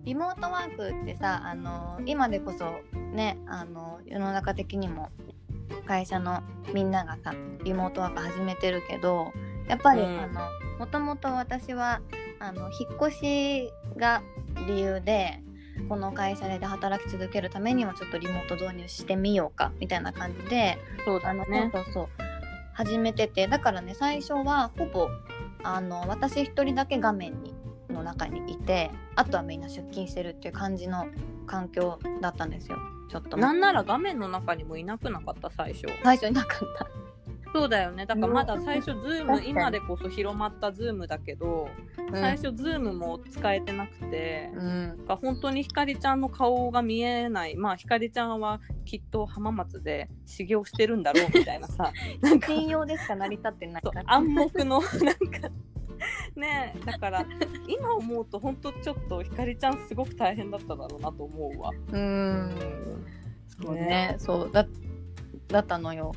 リモートワークってさあの今でこそねあの世の中的にも会社のみんながさリモートワーク始めてるけどやっぱり、うん、あのもともと私はあの引っ越しが理由でこの会社で働き続けるためにはちょっとリモート導入してみようかみたいな感じでそうだ、ね、そうそうそう始めててだからね最初はほぼあの私一人だけ画面にの中にいてあとはみんな出勤してるっていう感じの環境だったんですよちょっとなんなら画面の中にもいなくなかった最初。最初いなかった。そうだよね。だからまだ最初ズーム今でこそ広まったズームだけど、うん、最初ズームも使えてなくて、うん、本当にひかりちゃんの顔が見えない。まあひかりちゃんはきっと浜松で修行してるんだろうみたいなさ。なんか信用でしか成り立ってない暗黙のなんか ねだから今思うと本当ちょっとひかりちゃんすごく大変だっただろうなと思うわ。うん。そうね、ね、そうだだったのよ。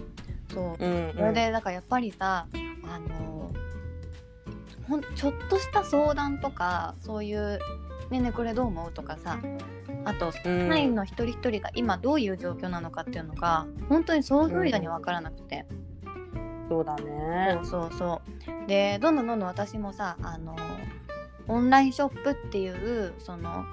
そう、うんうん、それでだからやっぱりさあのほんちょっとした相談とかそういう「ねねこれどう思う?」とかさあと社員の一人一人が今どういう状況なのかっていうのが本当に想像以上に分からなくて。そうだね。そうそう。そうでどんどんどんどん私もさあのオンラインショップっていうその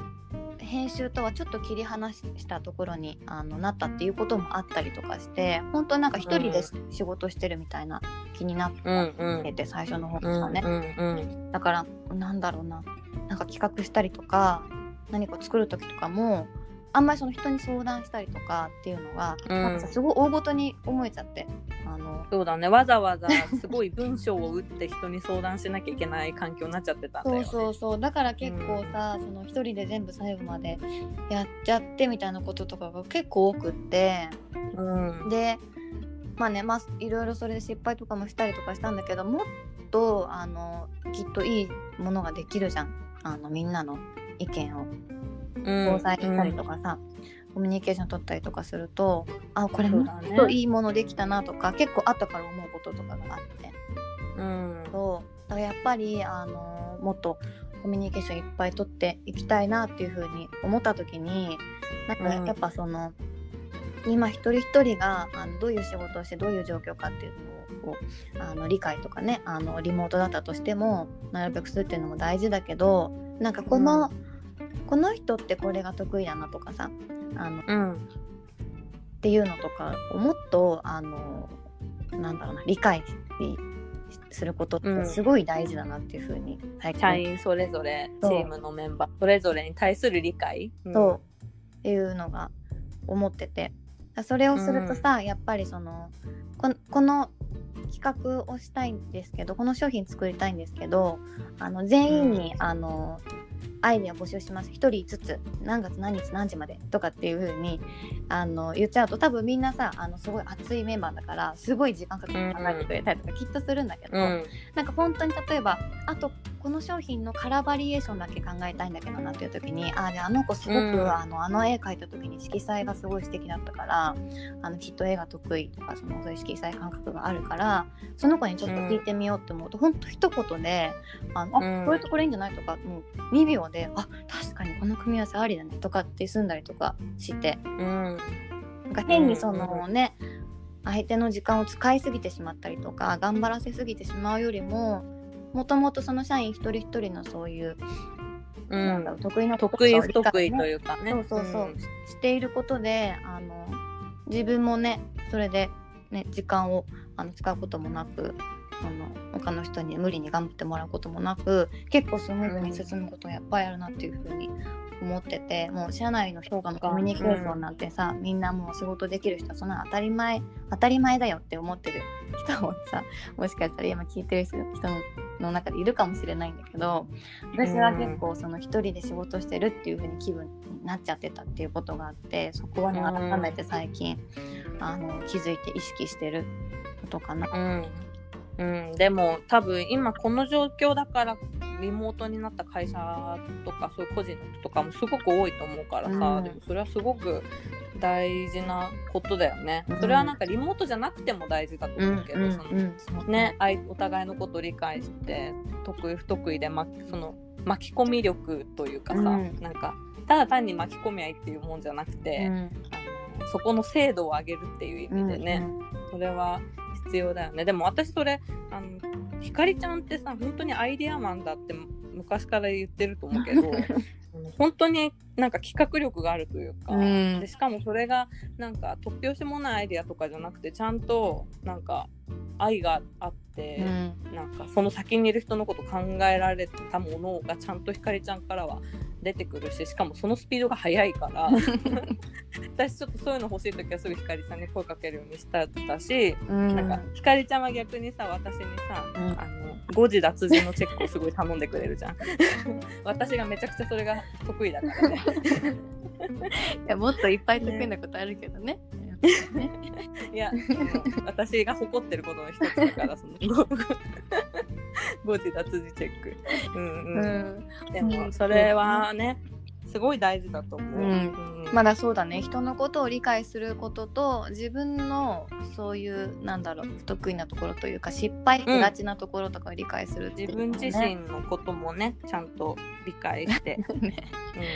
編集とはちょっと切り離したところにあのなったっていうこともあったりとかして本当なんか一人で仕事してるみたいな気になってて、うんうん、最初の方からね、うんうん、だからなんだろうな。なんか企画したりとか何か作る時とかもあんまりその人に相談したりとかっていうのが、うん、なんかすごい大ごとに思えちゃって。あのそうだね。わざわざすごい文章を打って人に相談しなきゃいけない環境になっちゃってたんだよ、ね、そうそうそう。だから結構さ、うん、その一人で全部最後までやっちゃってみたいなこととかが結構多くって、うん、でまあねまあいろいろそれで失敗とかもしたりとかしたんだけどもっとあのきっといいものができるじゃん。あのみんなの意見を交際したりとかさ、うん、コミュニケーション取ったりとかするとあこれもっといいものできたなとか、ね、結構後から思うこととかがあって、うん、そうだからやっぱりあのもっとコミュニケーションいっぱい取っていきたいなっていうふうに思った時になんかやっぱその、うん、今一人一人があのどういう仕事をしてどういう状況かっていうのをあの理解とかねあのリモートだったとしてもなるべくするっていうのも大事だけどなんかこの、うんこの人ってこれが得意だなとかさあの、うん、っていうのとかをもっとあのなんだろうな理解することってすごい大事だなっていうふうに最近、社員それぞれチームのメンバーそれぞれに対する理解、うん、そう。っていうのが思ってて。それをするとさ、うん、やっぱりそのここの企画をしたいんですけどこの商品作りたいんですけどあの全員に、うん、あのアイデア募集します。1人ずつ何月何日何時までとかっていう風にあの言っちゃうと多分みんなさあのすごい熱いメンバーだからすごい時間かけて考えてくれたりとかきっとするんだけど、うん、なんか本当に例えばあとこの商品のカラーバリエーションだけ考えたいんだけどなっていう時にあであの子すごく、うん、あのあの絵描いた時に色彩がすごい素敵だったからあのきっと絵が得意とかそのそういう色彩感覚があるからその子にちょっと聞いてみようって思うと、うん、ほんと一言であの、あこういうところいいんじゃないとかもう2秒であ確かにこの組み合わせありだねとかって済んだりとかして、うん、なんか変にそのね、相手の時間を使いすぎてしまったりとか頑張らせすぎてしまうよりももともとその社員一人一人のそういう、うん、なんだろう得意なところ、ね、得意不得意というかね。そうそうそう、う。ん、していることであの自分もねそれで、ね、時間をあの使うこともなくあの他の人に無理に頑張ってもらうこともなく結構スムーズに進むことやっぱりあるなっていうふうに思っててもう社内の人がのコミュニケーションなんてさ、うん、みんなもう仕事できる人はそんな当たり前当たり前だよって思ってる人もさもしかしたら今聞いてる人の中でいるかもしれないんだけど私は結構その一人で仕事してるっていう風に気分になっちゃってたっていうことがあってそこはね改めて最近、あの気づいて意識してることかな。うんうん、でも多分今この状況だからリモートになった会社とかそういう個人の人とかもすごく多いと思うからさ、うん、でもそれはすごく大事なことだよね、うん、それはなんかリモートじゃなくても大事だと思うけど、うん、そのねお互いのことを理解して得意不得意で、ま、その巻き込み力というかさ、うん、なんかただ単に巻き込み合いっていうもんじゃなくて、あのそこの精度を上げるっていう意味でね、それは必要だよね。でも私それあのひかりちゃんってさ本当にアイデアマンだって昔から言ってると思うけど 本当になんか企画力があるというか、うん。でしかもそれがなんか突拍子もないアイデアとかじゃなくてちゃんとなんか愛があって、うん。なんかその先にいる人のこと考えられたものがちゃんとひかりちゃんからは出てくるししかもそのスピードが速いから 私ちょっとそういうの欲しい時はすぐひかりさんに声かけるようにしただし、うん。なんかひかりちゃんは逆にさ私にさ、うん。あの誤字脱字のチェックをすごい頼んでくれるじゃん。私がめちゃくちゃそれが得意だからねいやもっといっぱい得意なことあるけどね。ねいや 私が誇ってることの一つだからその誤誤字脱字チェック。うんうん、うん。でもそれはねすごい大事だと思う、うん。うん。まだそうだね。人のことを理解することと自分のそういうなんだろう不得意なところというか失敗しがちなところとかを理解するってい自分自身のこともねちゃんと理解して、ね。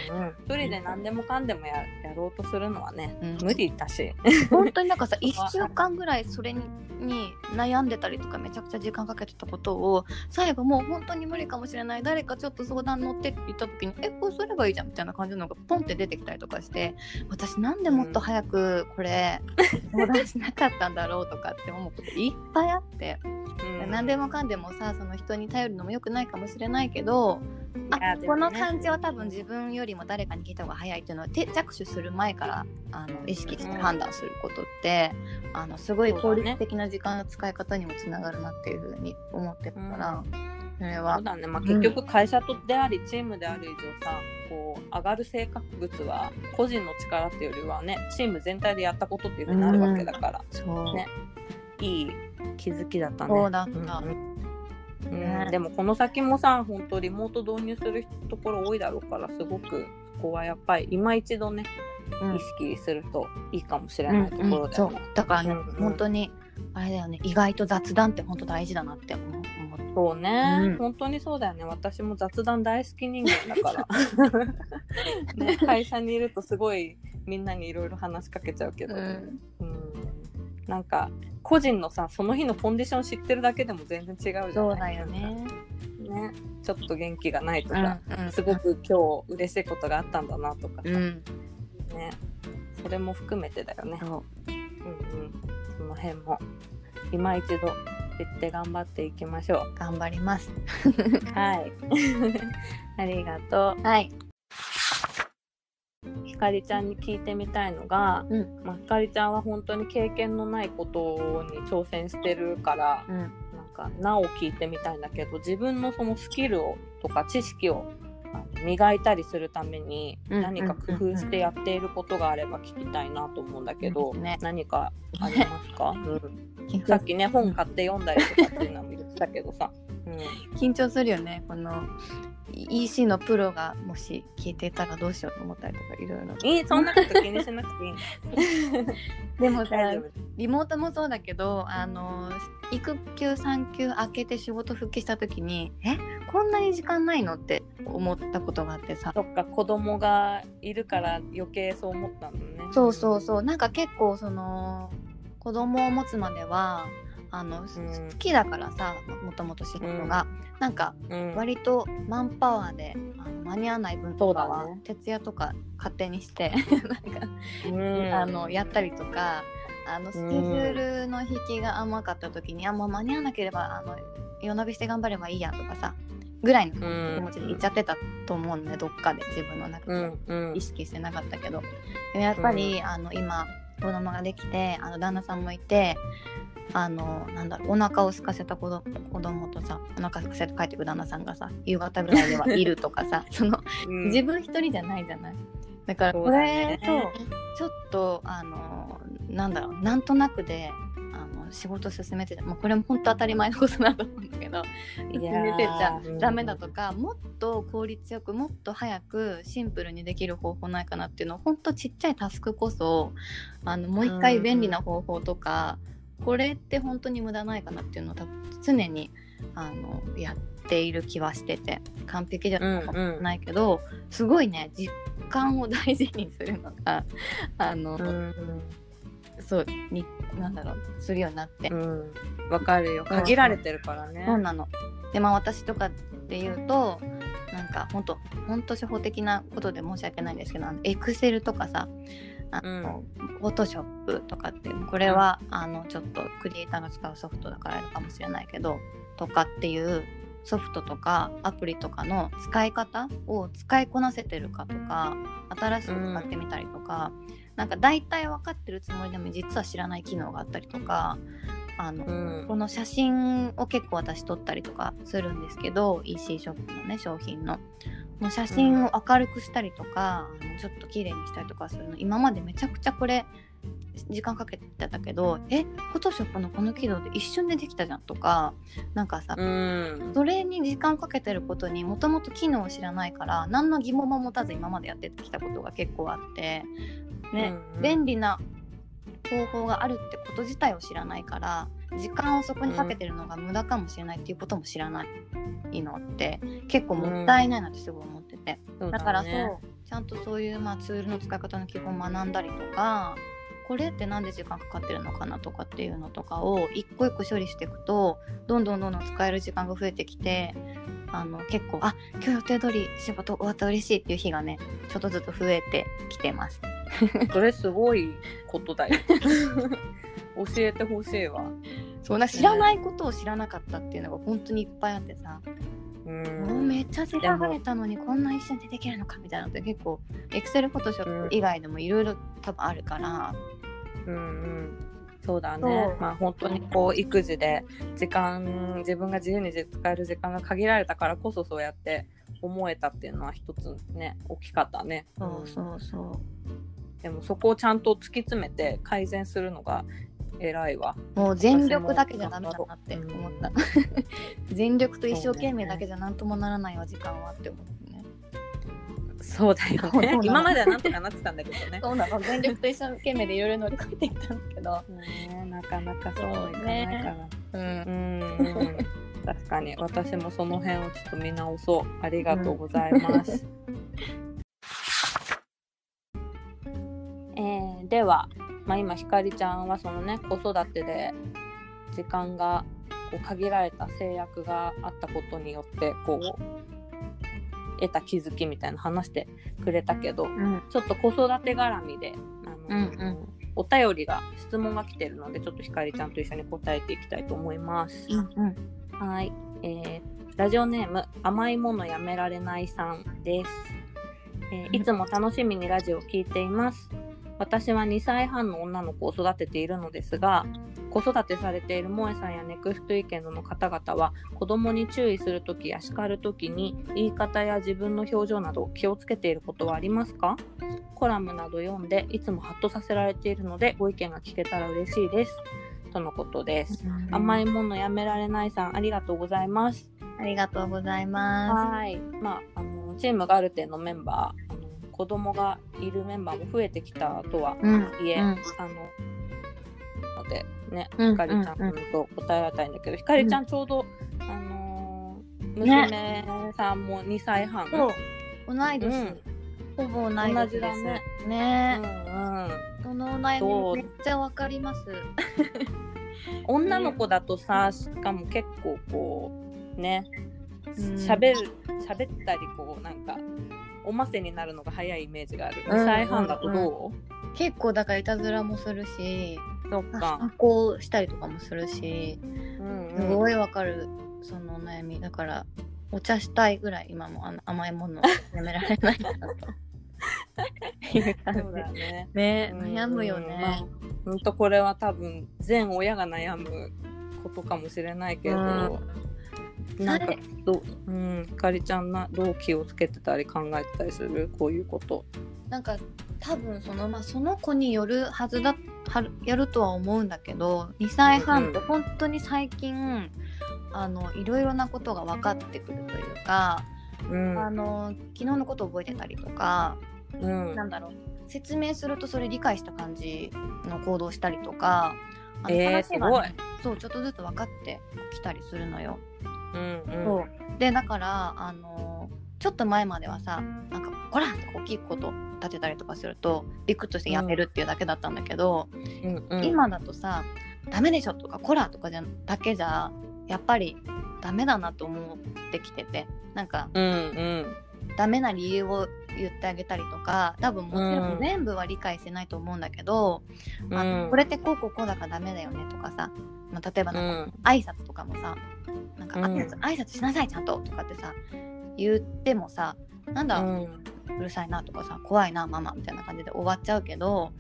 うんうん、一人で何でもかんでもややろうとするのはね、うん。無理だし、本当になんかさ1 そこは。週間ぐらいそれにに悩んでたりとかめちゃくちゃ時間かけてたことを最後もう本当に無理かもしれない。誰かちょっと相談乗ってって言った時にえこうすればいいじゃんみたいな感じのがポンって出てきたりとかして私なんでもっと早くこれ 相談しなかったんだろうとかって思うこといっぱいあって。うん。何でもかんでもさその人に頼るのも良くないかもしれないけどあ、ね。この感じは多分自分よりも誰かに聞いた方が早いっていうのは手着手する前からあの意識して判断することって、あのすごい効率的な時間の使い方にもつながるなっていうふうに思ってるから、それは。そうだね、まあ、結局会社とでありチームである以上さ、こう上がる成果物は個人の力っていうよりはねチーム全体でやったことっていうふうになるわけだから、そう、ね。いい気づきだったね。そうだった。うんうんねでもこの先もさ本当リモート導入するところ多いだろうからすごくそこはやっぱり今一度ね、うん。意識するといいかもしれないところだそうよね。だからね、うんう。ん本当にあれだよね意外と雑談って本当大事だなって思う思う。そうね、うん。本当にそうだよね。私も雑談大好き人間だから、ね、会社にいるとすごいみんなにいろいろ話しかけちゃうけど、うん。うんなんか個人のさその日のコンディション知ってるだけでも全然違うじゃない。そうだよね。ね。ちょっと元気がないとか、うんうんすごく今日嬉しいことがあったんだなとかさ、うん。ね。それも含めてだよね、そう。うんうん、その辺も今一度言って頑張っていきましょ頑張ります。うはい。ありがとはい。うひかりちゃんに聞いてみたいのが、うん。まあ、ひかりちゃんは本当に経験のないことに挑戦してるからうん。なんかなお聞いてみたいんだけど自分のそのスキルをとか知識を磨いたりするためにうん何か工夫してやっていることがあれば聞きたいなと思うんだけど、うんね。何かありますか、うん、さっきね本買って読んだりとかっていうのも言ってたけどさ、う緊張するよね。この EC のプロがもし聞いてたらどうしようと思ったりとかいろいろ。ん、いいそんなこと気にしなくていいの？でもさリモートもそうだけどあの育休産休明けて仕事復帰した時にえこんなに時間ないの？って思ったことがあってさ。そっか子供がいるから余計そう思ったのね。そうそうそう。なんか結構その子供を持つまではあの、ん。好きだからさもともと仕事が、なんかうん、割とマンパワーであの間に合わない分とかは、ね徹夜とか勝手にして なんか、うん。あのやったりとかあのスケジュールの引きが甘かった時に、あもう間に合わなければあの夜なべして頑張ればいいやとかさぐらいの気持ちで言っちゃってたと思うのね、どっかで自分の中で、うん。うん。意識してなかったけど。でもやっぱり、あの今子供ができてあの旦那さんもいてあのなんだろうお腹を空かせた子ど子供とさお腹空かせて帰ってくる旦那さんがさ夕方ぐらいではいるとかさ そのうん。自分一人じゃないじゃない。だからこれだね。そうちょっとあのなんだろうなんとなくで仕事進めてて、まあ、これも本当当たり前のことだと思うんだけど進めてちゃうんダメだとか、もっと効率よくもっと早くシンプルにできる方法ないかなっていうのを本当ちっちゃいタスクこそあのもう一回便利な方法とか、これって本当に無駄ないかなっていうのを常にあのやっている気はしてて完璧じゃないかもしれないけど、すごいね実感を大事にするのがあの、うんそうになんだろうするようになって、うん。わかるよ。限られてるからね。そうなの。でまあ私とかで言うとなんか本当本当初歩的なことで申し訳ないんですけどエクセルとかさあの、フォトショップとかってこれは、あのちょっとクリエイターが使うソフトだからあるかもしれないけどとかっていうソフトとかアプリとかの使い方を使いこなせてるかとか新しく使ってみたりとか、うん、なんか大体分かってるつもりでも実は知らない機能があったりとかあの、うん、この写真を結構私撮ったりとかするんですけど EC ショップのね商品の。の写真を明るくしたりとか、うん、ちょっと綺麗にしたりとかするの今までめちゃくちゃこれ時間かけてたけどえフォトショップのこの機能で一瞬でできたじゃんとかなんかさ、うん、それに時間かけてることにもともと機能を知らないから何の疑問も持たず今までやってきたことが結構あってね、うんうん、便利な方法があるってこと自体を知らないから時間をそこにかけてるのが無駄かもしれないっていうことも知らないのって結構もったいないなってすごい思ってて、うん、だからそう、ね、ちゃんとそういう、まあ、ツールの使い方の基本を学んだりとかこれって何で時間かかってるのかなとかっていうのとかを一個一個処理していくとどんどんどんどん使える時間が増えてきてあの結構あ今日予定通り仕事終わった嬉しいっていう日がねちょっとずつ増えてきてます。それすごいことだよ。教えてほしいわ。そうな知らないことを知らなかったっていうのが本当にいっぱいあってさ。もうめっちゃ時間かけたのにこんな一瞬でできるのかみたいなのって結構エクセルフォトショップ以外でもいろいろ多分あるからうんうん。そうだね。まあ本当にこう育児で時間自分が自由に使える時間が限られたからこそそうやって思えたっていうのは一つね大きかったね。そうそうそう。でもそこをちゃんと突き詰めて改善するのが偉いわ。もう全力だけじゃダメだなって思った、全力と一生懸命だけじゃ何ともならないわ時間はって思ってそうだよね。今まではなんとかなってたんだけどね。そうなの。全力と一生懸命でいろいろ乗り越えていったんだけど。ねなかなかそういかないから、ね、うん。うん。確かに。私もその辺をちょっと見直そう。ありがとうございます、うん、えー、では、まあ、今ひかりちゃんはそのね子育てで時間がこう限られた制約があったことによってこう得た気づきみたいな話してくれたけど、うん、ちょっと子育て絡みであの、うんうん、お便りが質問が来てるのでちょっとひかりちゃんと一緒に答えていきたいと思います。うんうん、はい、えー、ラジオネーム甘いものやめられないさんです、えー、いつも楽しみにラジオを聞いています。私は2歳半の女の子を育てているのですが子育てされている萌えさんやネクストイケンドの方々は子供に注意する時や叱る時に言い方や自分の表情など気をつけていることはありますか？コラムなど読んでいつもハッとさせられているのでご意見が聞けたら嬉しいです。とのことです、甘いものやめられないさんありがとうございます。ありがとうございます。はい。まああのチームガルテンのメンバー子供がいるメンバーも増えてきたとはいえ、うん、あののでね、ひかりちゃんと答えられたいんだけど、ひかりちゃんちょうど、あのー、娘さんも2歳半、ね、同い年、ほぼ同い年です。だね。ね、うんうん、そのお悩みめっちゃわかります。女の子だとさしかも結構こうね。喋る喋ったりこうなんかおませになるのが早いイメージがある。2歳半だとどう、結構だからいたずらもするし。そっか。発行したりとかもするし、うんうん、すごいわかるそのお悩み。だからお茶したいぐらい今もあの甘いものやめられないなと。そうだね。ね、悩むよね。ほ、んとこれは多分全親が悩むことかもしれないけど、なんかどう、うん、ひかりちゃんなどう気をつけてたり考えてたりする？こういうこと。なんか多分その,、まあ、その子によるはずだはやるとは思うんだけど2歳半って本当に最近、うん、あのいろいろなことが分かってくるというか、うん、あの昨日のこと覚えてたりとか、うん、なんだろう説明するとそれ理解した感じの行動したりとかあの話が、ね、そうちょっとずつ分かってきたりするのよ。うんうん、そうでだからあのちょっと前まではさなんか「こら!」とか大きいこと立てたりとかするとビクッとしてやめるっていうだけだったんだけど、うんうん、今だとさ「ダメでしょ」とか「こら!」とかじゃだけじゃやっぱりダメだなと思ってきててなんか、うんうんダメな理由を言ってあげたりとか多分もちろん。全部は理解してないと思うんだけど、うん。あのこれってこうこうこうだからダメだよねとかさ、まあ、例えばうなんかん。挨拶とかもさなんかうん。挨拶,、挨拶しなさいちゃんととかってさ言ってもさなんだ、ううんるさいなとかさ怖いなママみたいな感じで終わっちゃうけど、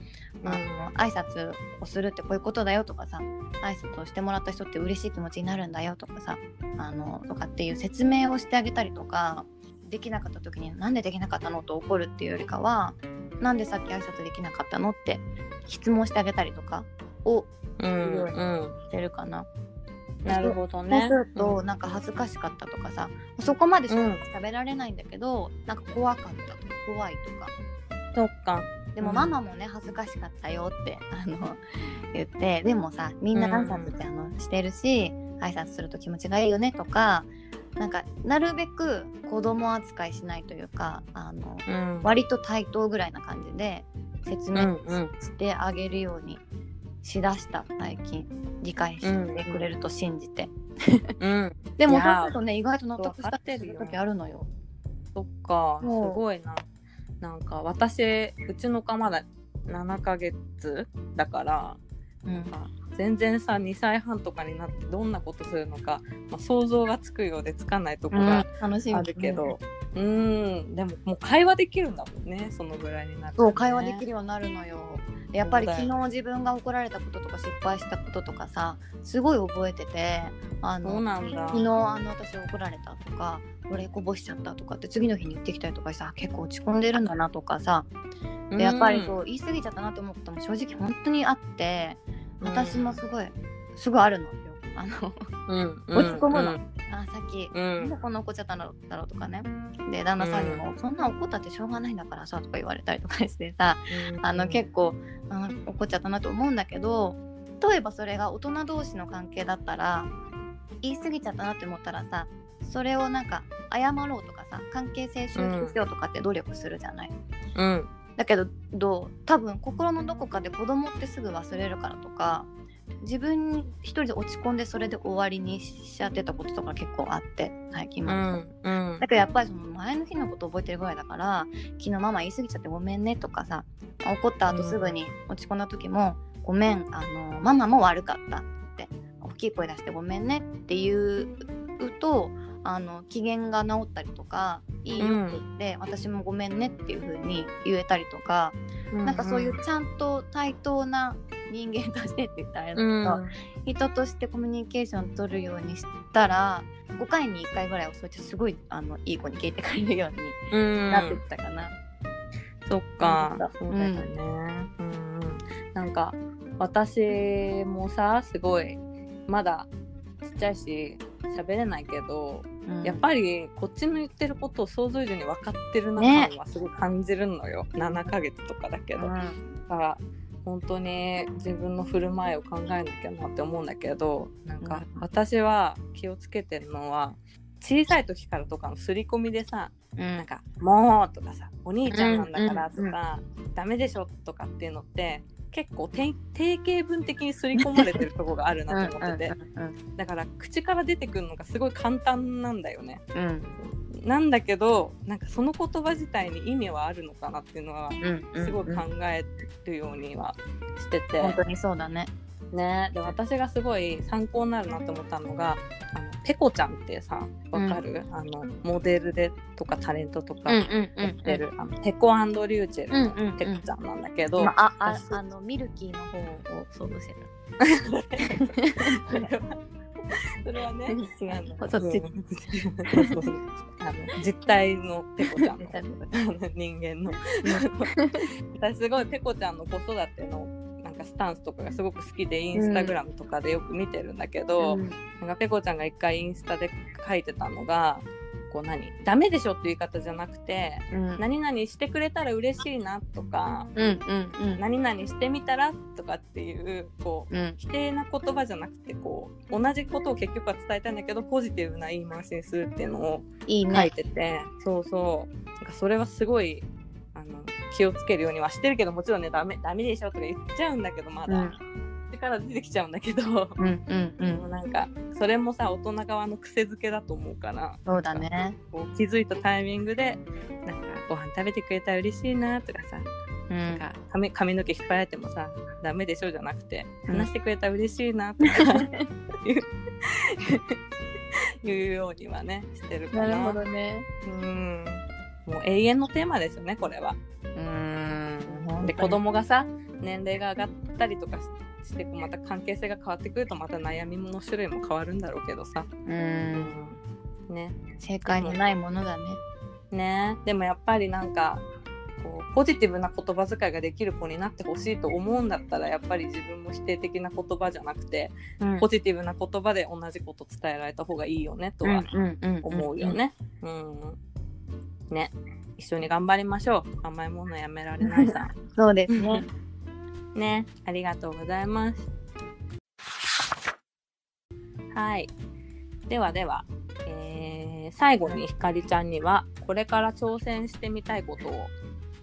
あの挨拶をするってこういうことだよとかさ挨拶をしてもらった人って嬉しい気持ちになるんだよとかさあのとかっていう説明をしてあげたりとかできなかった時になんでできなかったのと怒るっていうよりかはなんでさっき挨拶できなかったのって質問してあげたりとかをうんうんしてるかな。なるほどそうねすると、なんか恥ずかしかったとかさそこまで食べられないんだけど、なんか怖かったとか怖いとか。そっか。でもうん。ママもね恥ずかしかったよってあの言ってでもさみんな挨拶ってあのしてるし挨拶すると気持ちがいいよねとかなんかなるべく子供扱いしないというかあのうん。割と対等ぐらいな感じで説う明んうん。してあげるようにしだした最近。理解してくれると信じて、うん。でもいやーそうするとね意外と納得したってるよ時あるのよ。そっか。すごいな。なんか私うちの子まだ7ヶ月だからうん。あ全然さ2歳半とかになってどんなことするのか、まあ、想像がつくようでつかないとこが楽しみあるけど、うん、でももう会話できるんだもんねそのぐらいになると、ね、そう会話できるようになるのよ。でやっぱり昨日自分が怒られたこととか失敗したこととかさすごい覚えててあの昨日あの私怒られたとか俺こぼしちゃったとかって次の日に言ってきたりとかさ結構落ち込んでるんだなとかさでやっぱりそう言い過ぎちゃったなって思うことも正直本当にあって私もすごいすごいあるのよ。あの落ち込むの。うんあさっき。うん。なんでこんな怒っちゃったのだろうとかね。で旦那さんにも、そんな怒ったってしょうがないんだからさとか言われたりとかしてさ。あの結構、あ怒っちゃったなと思うんだけど例えばそれが大人同士の関係だったら言い過ぎちゃったなって思ったらさそれをなんか謝ろうとかさ関係性修復しようとかって努力するじゃない、うん。だけどどう？多分心のどこかで子供ってすぐ忘れるからとか自分一人で落ち込んでそれで終わりにしちゃってたこととか結構あって最近も。うんうん。だけどやっぱりその前の日のこと覚えてるぐらいだから昨日ママ言い過ぎちゃってごめんねとかさ怒った後すぐに落ち込んだ時も、ごめんあのママも悪かったって大きい声出してごめんねって言うとあの機嫌が治ったりとかいいよって言って、私もごめんねっていう風に言えたりとか、なんかそういうちゃんと対等な人間としてって言ったらあれだけど、うん。人としてコミュニケーション取るようにしたら5回に1回ぐらいはそうやってすごいあのいい子に聞いてくれるようにうん。なってきたかな。そっか。うん。そうだよね、うんうん、なんか私もさすごいまだちっちゃいし喋れないけど、うん。やっぱりこっちの言ってることを想像以上に分かってるなね感はすごい感じるのよ、7ヶ月とかだけど、だから本当に自分の振る舞いを考えなきゃなって思うんだけどなんかうん。私は気をつけてるのは小さい時からとかの刷り込みでさうん。なんか「もう」とかさ「お兄ちゃんなんだから」とうんか「ダメでしょ」とかっていうのって結構定定型文的に刷り込まれてるとこがあるなと思ってて。うん。だから口から出てくるのがすごい簡単なんだよね。うんなんだけどなんかその言葉自体に意味はあるのかなっていうのはうんすごい考えるようにはしてて、本当にそうだね。ね。で私がすごい参考になるなと思ったのがあのペコちゃんってさわかる、あのモデルでとかタレントとかうんやうんってる、あのペコリューチェルうんうんうん。のペコちゃんなんだけど、今ああ私。あのミルキーの方を想像してそ れは それはね違うあのそっちあの実体のペコちゃんの人間の。私すごいペコちゃんの子育てのなんかスタンスとかがすごく好きでインスタグラムとかでよく見てるんだけど、うん。なんかペコちゃんが一回インスタで書いてたのがこう何？ダメでしょっていう言い方じゃなくてうん。何々してくれたら嬉しいなとかうんうんうん。何々してみたらとかっていうこううん。否定な言葉じゃなくてこう同じことを結局は伝えたいんだけどポジティブな言い回しにするっていうのを書い。てて、そうそう。なんかそれはすごいあの気をつけるようにはしてるけどもちろんねダメダメでしょとか言っちゃうんだけどまだ、うん力出てきちゃうんだけど、うんうんうもうんなんかそれもさ大人側の癖づけだと思うから。そうだね。こう気づいたタイミングでなんかご飯食べてくれたら嬉しいなとかさ、うん。なんか髪髪の毛引っ張られてもさダメでしょじゃなくてうん。話してくれたら嬉しいなとか、いういうようにはねしてるかな。ね。うん。もう永遠のテーマですよねこれは。うん。で子供がさ年齢が上がったりとかししてこうまた関係性が変わってくるとまた悩みの種類も変わるんだろうけどさ。うん。ね。正解のないものだね。ね。でもやっぱりなんかこうポジティブな言葉遣いができる子になってほしいと思うんだったらやっぱり自分も否定的な言葉じゃなくてうん。ポジティブな言葉で同じこと伝えられた方がいいよねとは思うよね。うん。ね。一緒に頑張りましょう。甘いものやめられないさ。そうですねね、ありがとうございます。はい。ではでは、えー最後にひかりちゃんには、これから挑戦してみたいことを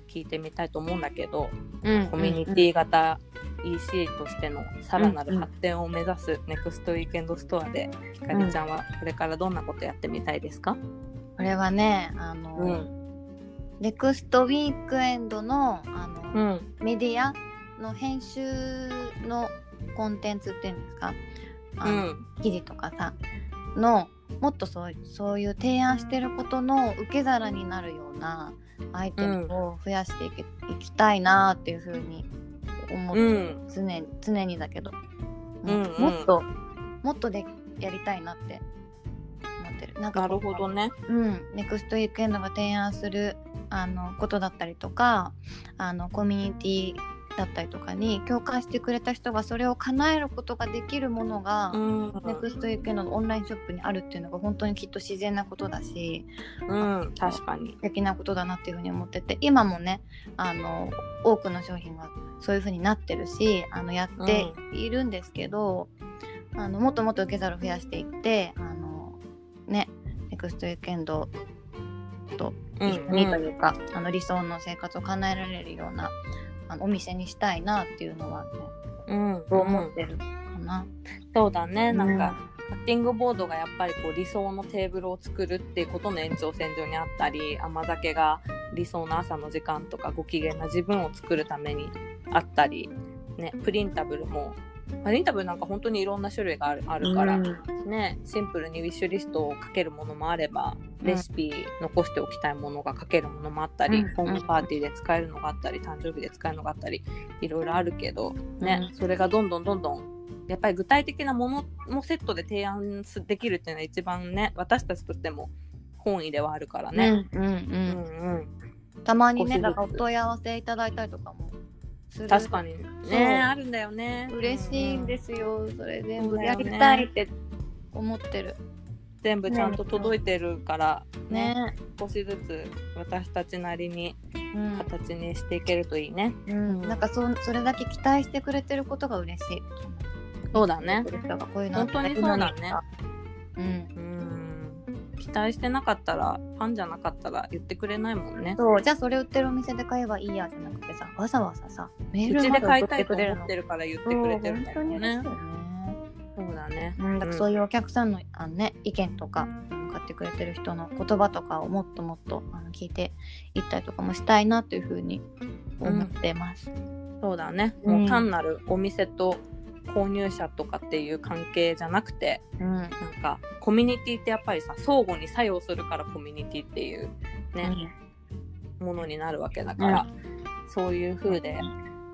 聞いてみたいと思うんだけど、うんコミュニティ型 EC としてのさらなる発展を目指すネクストウィーケンドストアで、ひかりちゃんはこれからどんなことやってみたいですか？これはねあの、うん。ネクストウィークエンドのあの、うん。メディアの編集のコンテンツっていうんですか？あの、うん。記事とかさのもっとそうそういう提案してることの受け皿になるようなアイテムを増やしていけ、いきたいなっていうふうに思って、うん。常に常にだけど、うんうんもっともっとでやりたいなって思ってる。なんかなるほどね。うん、ネクストウィークエンドが提案するあのことだったりとかあのコミュニティだったりとかに共感してくれた人がそれを叶えることができるものが、うん。ネクストウィークエンドのオンラインショップにあるっていうのが本当にきっと自然なことだしうん。確かに。素敵なことだなっていうふうに思ってて今もねあの多くの商品がそういうふうになってるしあのやっているんですけど、あのもっともっと受け皿を増やしていってあのねネクストウィークエンドとうん一緒にというか、あの理想の生活を叶えられるようなあのお店にしたいなっていうのはねうん。思ってるかな。そうだね、うんなんか、カッティングボードがやっぱりこう理想のテーブルを作るっていうことの延長線上にあったり甘酒が理想の朝の時間とかご機嫌な自分を作るためにあったり、ね、プリンタブルもプリンタブルなんか本当にいろんな種類があるあるから、うん。ね、シンプルにウィッシュリストをかけるものもあればレシピ残しておきたいものが書けるものもあったり、うん。ホームパーティーで使えるのがあったり誕生日で使えるのがあったりいろいろあるけど、ねうん。それがどんどんどんどんやっぱり具体的なものもセットで提案すできるっていうのは一番ね私たちとしても本意ではあるからね。うんうんうん。うんうん。たまにねだからお問い合わせいただいたりとかもする。確かにね。あるんだよね。嬉しいんですすよ、それ全部やりたいって思ってる。全部ちゃんと届いてるから。ね。ね。少しずつ私たちなりにうん。形にしていけるといいね。うん、なんかそそれだけ期待してくれてることが嬉しい。そうだね。こういうの本当にそうだね。うん。うん期待してなかったらファンじゃなかったら言ってくれないもんね。そうじゃあそれ売ってるお店で買えばいいやじゃなくてさわざわざさメーうちルまでで買いたいと思ってるから言ってくれてるんだよねそうだね。うそういうお客さんのあの、ね、意見とか買ってくれてる人の言葉とかをもっともっとあの聞いていったりとかもしたいなというふうに思ってます。そうだね。うんもう単なるお店と購入者とかっていう関係じゃなくてうんなんかコミュニティってやっぱりさ相互に作用するからコミュニティっていうね、ものになるわけだから、そういう風で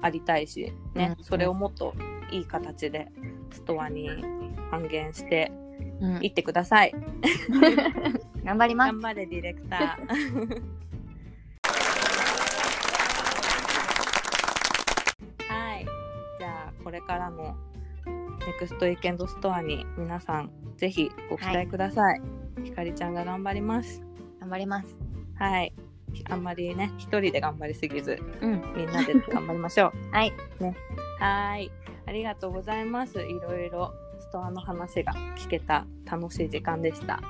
ありたいし、ねうんそれをもっといい形でストアに還元してうんいってください。頑張ります頑。張れディレクター。からのネクストウィーケンドストアに皆さんぜひご期待ください。ひかりちゃんが頑張ります。頑張ります。はい。あんまりね一人で頑張りすぎずうん。みんなで頑張りましょう。はい。はい。ありがとうございます。いろいろストアの話が聞けた楽しい時間でした。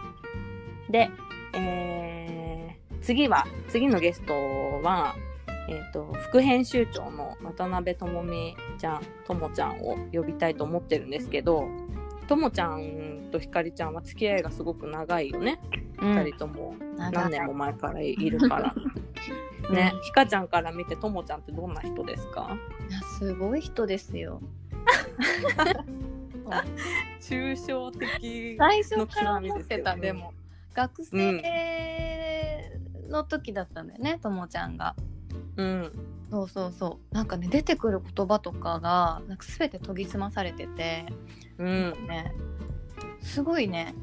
で、えー次は、次のゲストは、えーと、副編集長の渡辺智美ちゃんともちゃんを呼びたいと思ってるんですけどともちゃんとひかりちゃんは付き合いがすごく長いよね、うん、2人とも。何年も前からいるから。ね、ひかちゃんから見てともちゃんってどんな人ですか？すごい人ですよ。抽象的最初から思ってた、でも。学生の時だったんだよねともちゃんが。うん、そうそうそう。なんかね出てくる言葉とかがなんか全て研ぎ澄まされてて、うん、ねすごいね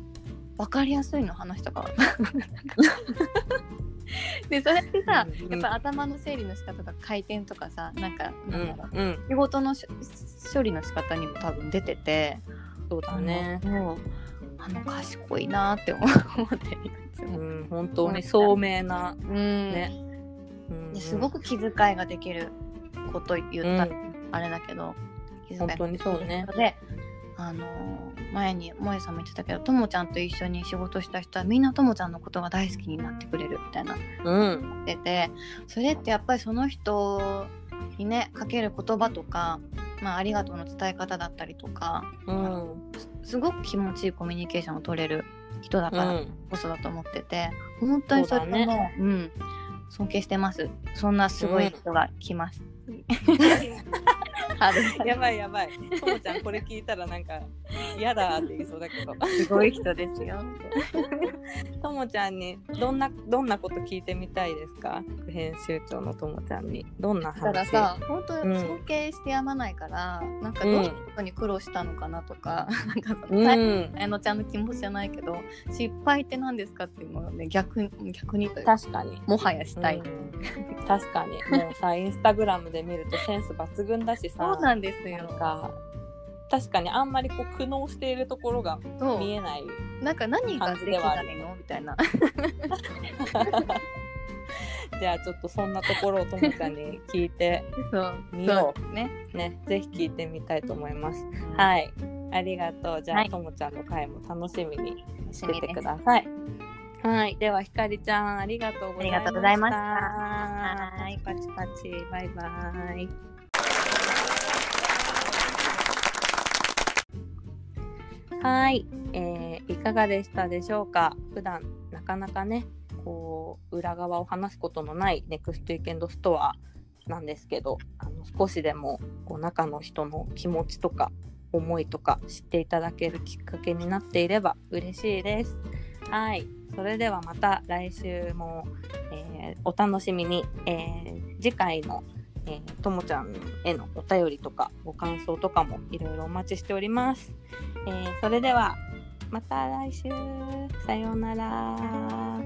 分かりやすいの話とか。でそれってさ、うんうん、やっぱ頭の整理の仕方とか回転とかさなんかなんだろう、うん、仕事の処理の仕方にも多分出てて。そうだね。もうあの賢いなって思ってるうん本当に聡明な、うん、ね、うん、すごく気遣いができること言ったらあれだけど、気遣いが。できる本当にそうね。であの前に萌えさんも言ってたけどともちゃんと一緒に仕事した人はみんなともちゃんのことが大好きになってくれるみたいな。言ってて、それってやっぱりその人にねかける言葉とか、まあ、ありがとうの伝え方だったりとか、うん、すごく気持ちいいコミュニケーションを取れる人だからこそだと思ってて、うん、本当にそれもう、ね、うん、尊敬してますそんなすごい人が来ます。う ん やばいやばい。ともちゃんこれ聞いたらなんか嫌だって言いそうだけど。すごい人ですよ。ともちゃんにどんなどんなこと聞いてみたいですか？編集長のともちゃんに。どんな話？だからさ、本当に尊敬してやまないから、うん、なんかどういうことに苦労したのかなとか、うん、なんかその、うん、あのちゃんの気持ちじゃないけど、失敗って何ですかっていうのをね、逆逆に確かに。もはやしたい。うん、確かに。もうさ、インスタグラムで見るとセンス抜群だしさ。そうなんですよ。なんか確かにあんまりこう苦悩しているところが見えない。なんか何ができないの？みたいな。じゃあちょっとそんなところをともちゃんに聞いて みよう。ね。ねぜひ聞いてみたいと思います、うん、はい。ありがとう。じゃあ、はい、ともちゃんの回も楽しみにしててください。はい。では、ひかりちゃん、ありがとうございました。はい。パチパチ、バイバイ。はい、えー、いかがでしたでしょうか？普段なかなかねこう裏側を話すことのないネクストウィーケンドストアなんですけどあの少しでもこう中の人の気持ちとか思いとか知っていただけるきっかけになっていれば嬉しいです。はい、それではまた来週も、えー、お楽しみに、えー、次回のえー、ともちゃんへのお便りとかご感想とかもいろいろお待ちしております。えー、それではまた来週さようなら。